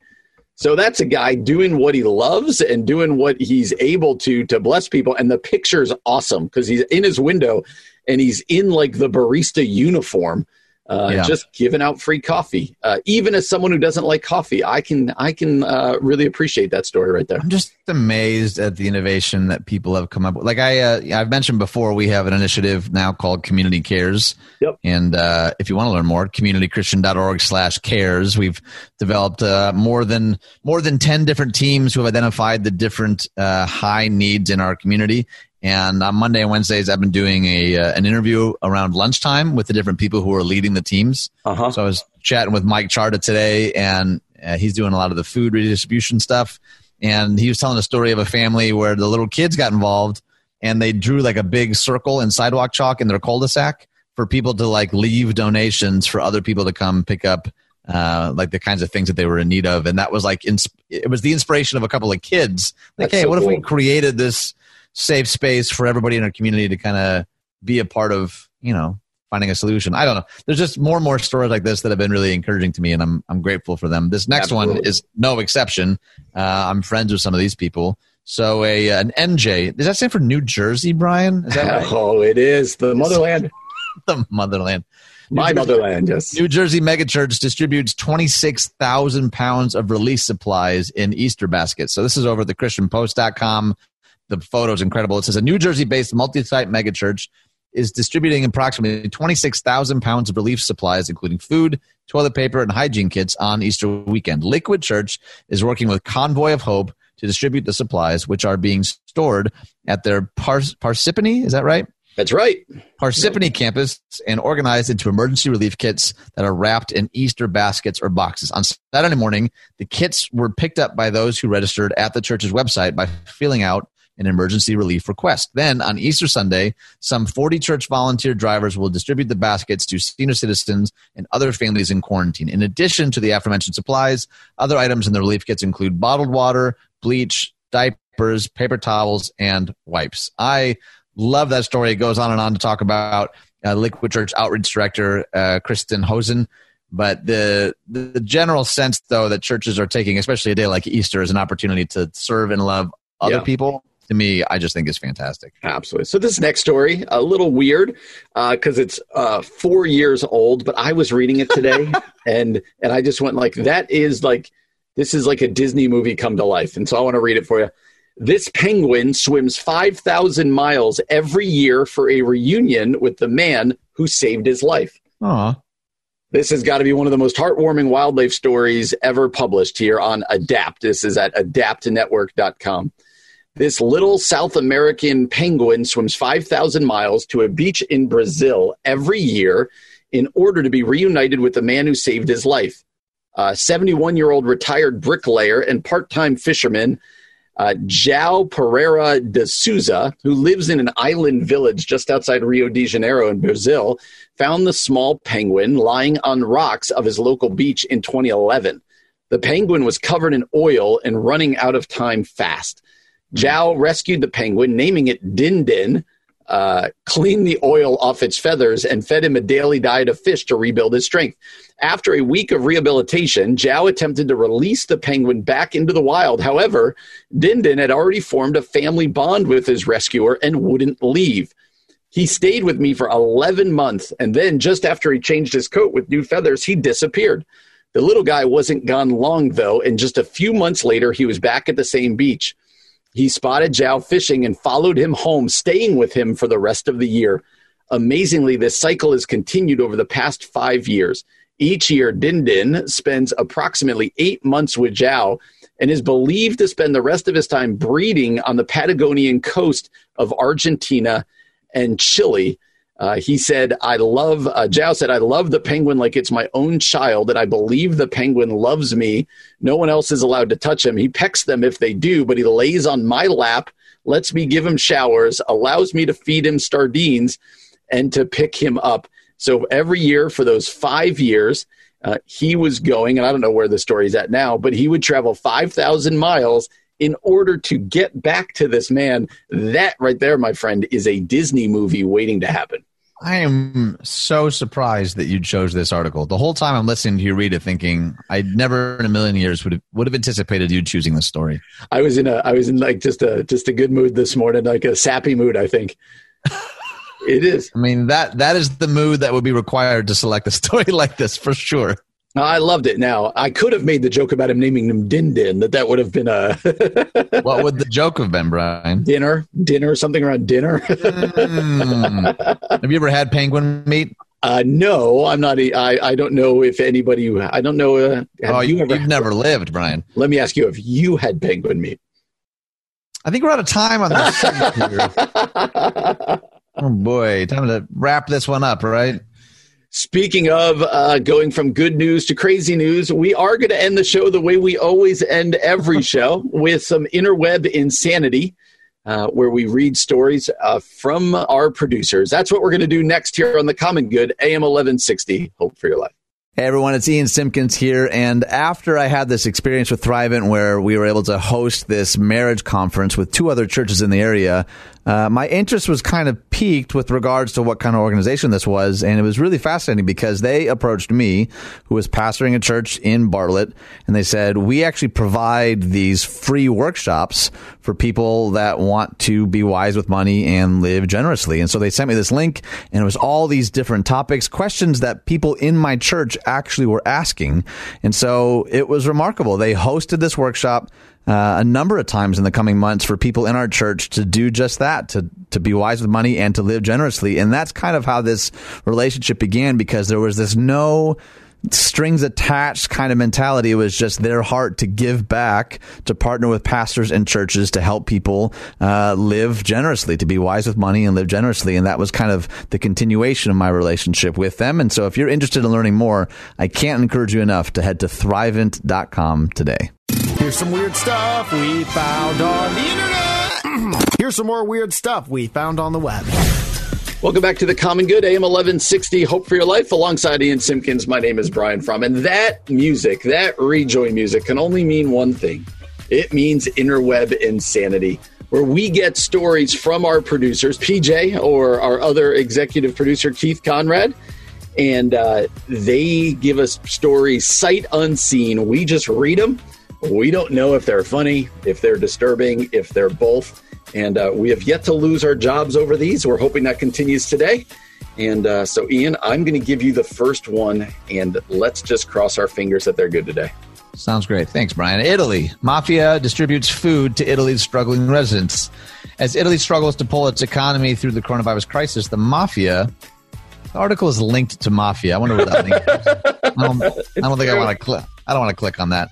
So that's a guy doing what he loves and doing what he's able to to bless people. And the picture's awesome because he's in his window and he's in like the barista uniform uh, yeah. just giving out free coffee. Uh, even as someone who doesn't like coffee, I can I can uh, really appreciate that story right there. I'm just amazed at the innovation that people have come up with. Like I uh, I've mentioned before, we have an initiative now called Community Cares. Yep. And uh, if you want to learn more, communitychristian.org/cares. We've developed uh, more than more than ten different teams who have identified the different high needs in our community and on Monday and Wednesdays, I've been doing a uh, an interview around lunchtime with the different people who are leading the teams. Uh-huh. So I was chatting with Mike Charda today, and uh, he's doing a lot of the food redistribution stuff. And he was telling a story of a family where the little kids got involved, and they drew like a big circle in sidewalk chalk in their cul-de-sac for people to like leave donations for other people to come pick up uh, like the kinds of things that they were in need of. And that was like, ins- it was the inspiration of a couple of kids. Like, That's hey, so what cool. if we created this safe space for everybody in our community to kind of be a part of, you know, finding a solution. I don't know. There's just more and more stories like this that have been really encouraging to me, and I'm I'm grateful for them. This next Absolutely. one is no exception. Uh, I'm friends with some of these people. So a an NJ does that stand for New Jersey, Brian? Is that right? *laughs* Oh, it is the motherland. *laughs* the motherland. My Jersey, motherland, yes. New Jersey megachurch distributes 26,000 pounds of relief supplies in Easter baskets. So this is over at the christianpost.com the photo is incredible. It says a New Jersey based multi site megachurch is distributing approximately 26,000 pounds of relief supplies, including food, toilet paper, and hygiene kits on Easter weekend. Liquid Church is working with Convoy of Hope to distribute the supplies, which are being stored at their Pars- Parsippany. Is that right? That's right. Parsippany campus and organized into emergency relief kits that are wrapped in Easter baskets or boxes. On Saturday morning, the kits were picked up by those who registered at the church's website by filling out an emergency relief request. Then on Easter Sunday, some 40 church volunteer drivers will distribute the baskets to senior citizens and other families in quarantine. In addition to the aforementioned supplies, other items in the relief kits include bottled water, bleach, diapers, paper towels, and wipes. I love that story. It goes on and on to talk about uh, Liquid Church outreach director uh, Kristen Hosen. But the, the general sense, though, that churches are taking, especially a day like Easter, as an opportunity to serve and love other Yeah. people, to me, I just think is fantastic. Absolutely. So this next story, a little weird because it's uh, four years old, but I was reading it today, *laughs* and and I just went like, that is like, this is like a Disney movie come to life, and so I want to read it for you. This penguin swims five thousand miles every year for a reunion with the man who saved his life. Aw. This has got to be one of the most heartwarming wildlife stories ever published here on Adapt. This is at adaptnetwork.com. This little South American penguin swims 5,000 miles to a beach in Brazil every year in order to be reunited with the man who saved his life. 71 year old retired bricklayer and part time fisherman uh, João Pereira de Souza, who lives in an island village just outside Rio de Janeiro in Brazil, found the small penguin lying on rocks of his local beach in 2011. The penguin was covered in oil and running out of time fast. João rescued the penguin, naming it Din Din, uh, cleaned the oil off its feathers, and fed him a daily diet of fish to rebuild his strength. After a week of rehabilitation, João attempted to release the penguin back into the wild. However, Din Din had already formed a family bond with his rescuer and wouldn't leave. He stayed with me for 11 months, and then just after he changed his coat with new feathers, he disappeared. The little guy wasn't gone long, though, and just a few months later, he was back at the same beach. He spotted João fishing and followed him home, staying with him for the rest of the year. Amazingly, this cycle has continued over the past five years. Each year, Din Din spends approximately eight months with João and is believed to spend the rest of his time breeding on the Patagonian coast of Argentina and Chile. Uh, he said, I love, uh, João said, I love the penguin like it's my own child, and I believe the penguin loves me. No one else is allowed to touch him. He pecks them if they do, but he lays on my lap, lets me give him showers, allows me to feed him sardines, and to pick him up. So every year for those five years, uh, he was going, and I don't know where the story's at now, but he would travel 5,000 miles in order to get back to this man. That right there, my friend, is a Disney movie waiting to happen. I am so surprised that you chose this article. The whole time I'm listening to you read it, thinking I never in a million years would have, would have anticipated you choosing this story. I was in a I was in like just a just a good mood this morning, like a sappy mood, I think. *laughs* it is. I mean that that is the mood that would be required to select a story *laughs* like this for sure. I loved it. Now I could have made the joke about him naming him Din Din. That that would have been a *laughs* What would the joke have been, Brian? dinner, dinner, something around dinner. Mm. Have you ever had penguin meat? uh, no, I'm not. I, I don't know if anybody. I don't know. Uh, oh, you have never lived, Brian. Let me ask you: If you had penguin meat? I think we're out of time on this. *laughs* oh boy, time to wrap this one up, right? Speaking of uh, going from good news to crazy news, we are going to end the show the way we always end every *laughs* show with some interweb insanity, uh, where we read stories uh, from our producers. That's what we're going to do next here on the Common Good AM 1160. Hope for your life. Hey everyone, it's Ian Simpkins here. And after I had this experience with Thrivent where we were able to host this marriage conference with two other churches in the area, uh, my interest was kind of piqued with regards to what kind of organization this was. And it was really fascinating because they approached me, who was pastoring a church in Bartlett, and they said, we actually provide these free workshops for people that want to be wise with money and live generously. And so they sent me this link and it was all these different topics, questions that people in my church actually were asking. And so it was remarkable. They hosted this workshop uh, a number of times in the coming months for people in our church to do just that, to, to be wise with money and to live generously. And that's kind of how this relationship began because there was this no strings attached kind of mentality. It was just their heart to give back, to partner with pastors and churches to help people uh, live generously, to be wise with money and live generously. And that was kind of the continuation of my relationship with them. And so if you're interested in learning more, I can't encourage you enough to head to thrivent.com today. Here's some weird stuff we found on the internet. *clears throat* Here's some more weird stuff we found on the web. Welcome back to the Common Good, AM 1160, Hope for Your Life, alongside Ian Simpkins. My name is Brian Fromm. And that music, that rejoin music, can only mean one thing it means interweb insanity, where we get stories from our producers, PJ or our other executive producer, Keith Conrad, and uh, they give us stories sight unseen. We just read them. We don't know if they're funny, if they're disturbing, if they're both. And uh, we have yet to lose our jobs over these. We're hoping that continues today. And uh, so, Ian, I'm going to give you the first one, and let's just cross our fingers that they're good today. Sounds great. Thanks, Brian. Italy. Mafia distributes food to Italy's struggling residents. As Italy struggles to pull its economy through the coronavirus crisis, the mafia. The article is linked to mafia. I wonder what that link is. I don't, I don't think I want to click. I don't want to click on that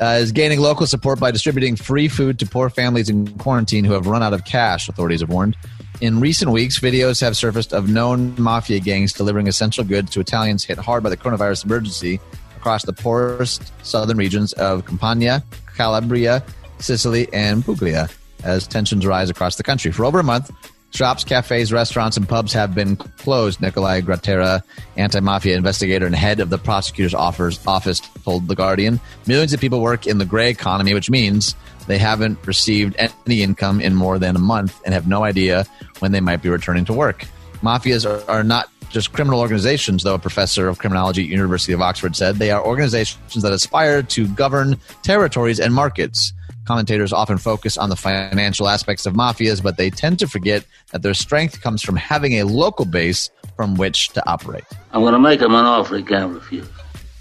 uh, is gaining local support by distributing free food to poor families in quarantine who have run out of cash, authorities have warned. In recent weeks, videos have surfaced of known mafia gangs delivering essential goods to Italians hit hard by the coronavirus emergency across the poorest southern regions of Campania, Calabria, Sicily, and Puglia as tensions rise across the country. For over a month, Shops, cafes, restaurants, and pubs have been closed. Nikolai Gratteri, anti mafia investigator and head of the prosecutor's office, told The Guardian. Millions of people work in the gray economy, which means they haven't received any income in more than a month and have no idea when they might be returning to work. Mafias are, are not just criminal organizations, though a professor of criminology at University of Oxford said they are organizations that aspire to govern territories and markets. Commentators often focus on the financial aspects of mafias, but they tend to forget that their strength comes from having a local base from which to operate. I'm going to make him an offer he can't refuse.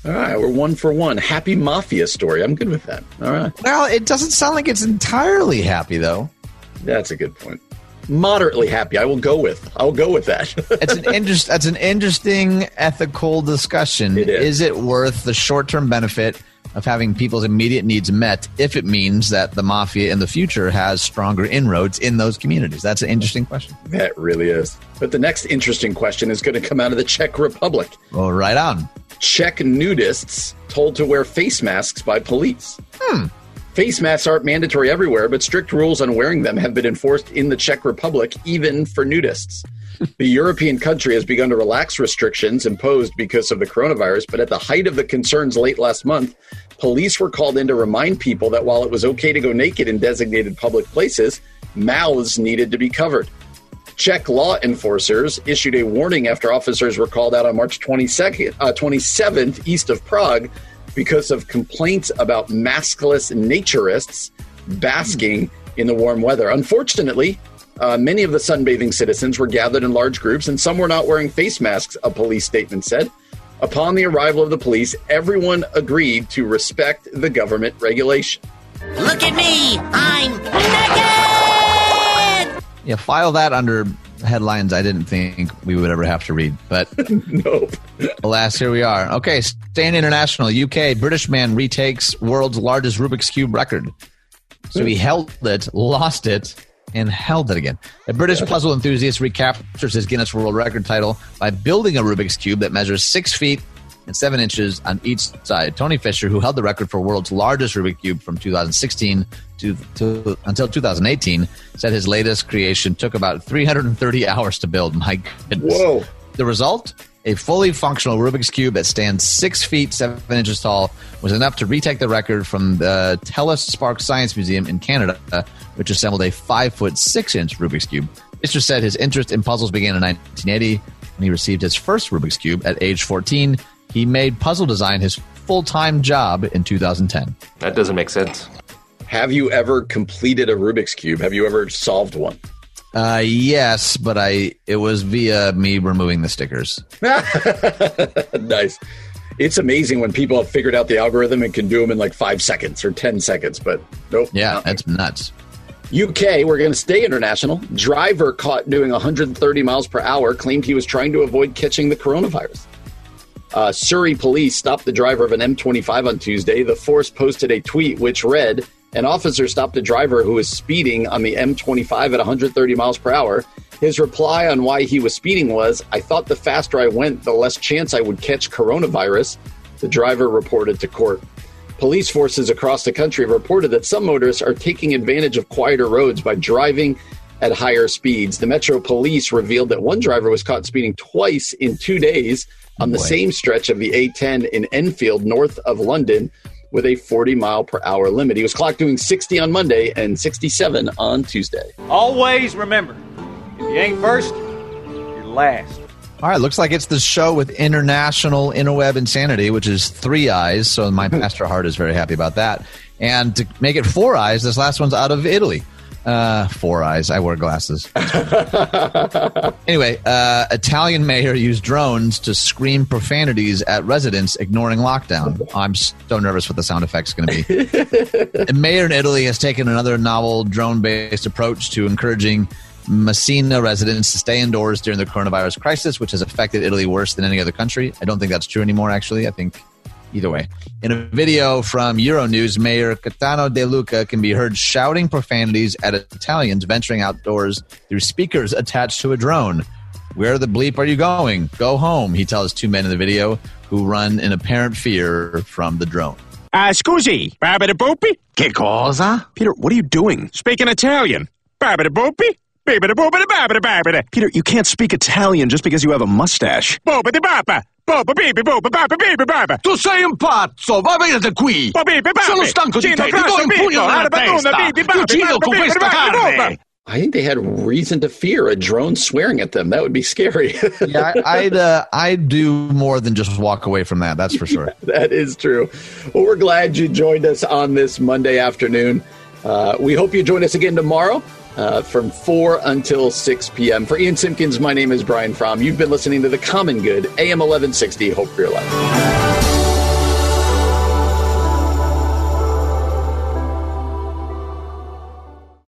All right, we're one for one. Happy mafia story. I'm good with that. All right. Well, it doesn't sound like it's entirely happy, though. That's a good point. Moderately happy. I will go with. I'll go with that. *laughs* it's an interest. That's an interesting ethical discussion. It is. is it worth the short term benefit? Of having people's immediate needs met if it means that the mafia in the future has stronger inroads in those communities? That's an interesting question. That really is. But the next interesting question is going to come out of the Czech Republic. Well, right on. Czech nudists told to wear face masks by police. Hmm. Face masks aren't mandatory everywhere, but strict rules on wearing them have been enforced in the Czech Republic, even for nudists. *laughs* the European country has begun to relax restrictions imposed because of the coronavirus, but at the height of the concerns late last month, police were called in to remind people that while it was okay to go naked in designated public places, mouths needed to be covered. Czech law enforcers issued a warning after officers were called out on March 22nd, uh, 27th east of Prague because of complaints about maskless naturists basking in the warm weather. Unfortunately, uh, many of the sunbathing citizens were gathered in large groups, and some were not wearing face masks, a police statement said. Upon the arrival of the police, everyone agreed to respect the government regulation. Look at me! I'm naked! Yeah, file that under headlines I didn't think we would ever have to read. But *laughs* nope. alas, here we are. Okay, staying international. UK, British man retakes world's largest Rubik's Cube record. So he held it, lost it, and held it again. A British puzzle enthusiast recaptures his Guinness World Record title by building a Rubik's Cube that measures six feet and seven inches on each side. Tony Fisher, who held the record for world's largest Rubik's Cube from 2016 to, to, until 2018, said his latest creation took about 330 hours to build. My goodness. Whoa. The result? A fully functional Rubik's Cube that stands six feet, seven inches tall was enough to retake the record from the TELUS Spark Science Museum in Canada, which assembled a five foot six inch Rubik's Cube. Mr. said his interest in puzzles began in 1980 when he received his first Rubik's Cube at age 14. He made puzzle design his full time job in 2010. That doesn't make sense. Have you ever completed a Rubik's Cube? Have you ever solved one? Uh, yes, but I it was via me removing the stickers. *laughs* nice. it's amazing when people have figured out the algorithm and can do them in like five seconds or 10 seconds, but nope. Yeah, that's nuts. UK, we're going to stay international. Driver caught doing 130 miles per hour claimed he was trying to avoid catching the coronavirus. Uh, Surrey police stopped the driver of an M25 on Tuesday. The force posted a tweet which read, An officer stopped a driver who was speeding on the M25 at 130 miles per hour. His reply on why he was speeding was, I thought the faster I went, the less chance I would catch coronavirus, the driver reported to court. Police forces across the country have reported that some motorists are taking advantage of quieter roads by driving at higher speeds. The Metro Police revealed that one driver was caught speeding twice in two days on the Boy. same stretch of the A10 in Enfield, north of London, with a 40 mile per hour limit. He was clocked doing 60 on Monday and 67 on Tuesday. Always remember, if you ain't first, you're last. All right, looks like it's the show with international interweb insanity, which is three eyes. So my *laughs* pastor heart is very happy about that. And to make it four eyes, this last one's out of Italy. Uh, four eyes. I wear glasses. *laughs* anyway, uh, Italian mayor used drones to scream profanities at residents ignoring lockdown. I'm so nervous what the sound effect's going to be. *laughs* a mayor in Italy has taken another novel drone based approach to encouraging Messina residents to stay indoors during the coronavirus crisis, which has affected Italy worse than any other country. I don't think that's true anymore, actually. I think either way. In a video from Euronews, Mayor Cateno De Luca can be heard shouting profanities at Italians venturing outdoors through speakers attached to a drone. Where the bleep are you going? Go home, he tells two men in the video who run in apparent fear from the drone. Uh, scusi, Babidi Boopy? Che cosa? Peter, what are you doing? Speaking Italian. Babidi Boopy? Babidi Boopity Babidi Babidi. Peter, you can't speak Italian just because you have a mustache. Boopity Bapa. Bopa bibi bopa bapa bibi bapa. Tu sei un pazzo, va via da qui! Sono stanco di te, ti do un pugno nella testa! Ti uccido con questa carne! I think they had reason to fear a drone swearing at them. That would be scary. *laughs* Yeah, I, I'd uh, I'd do more than just walk away from that. That's for sure. *laughs* that is true. Well, we're glad you joined us on this Monday afternoon. Uh, we hope you join us again tomorrow uh, from 4 until 6 p.m. For Ian Simpkins, my name is Brian Fromm. You've been listening to The Common Good, AM 1160. Hope for your life.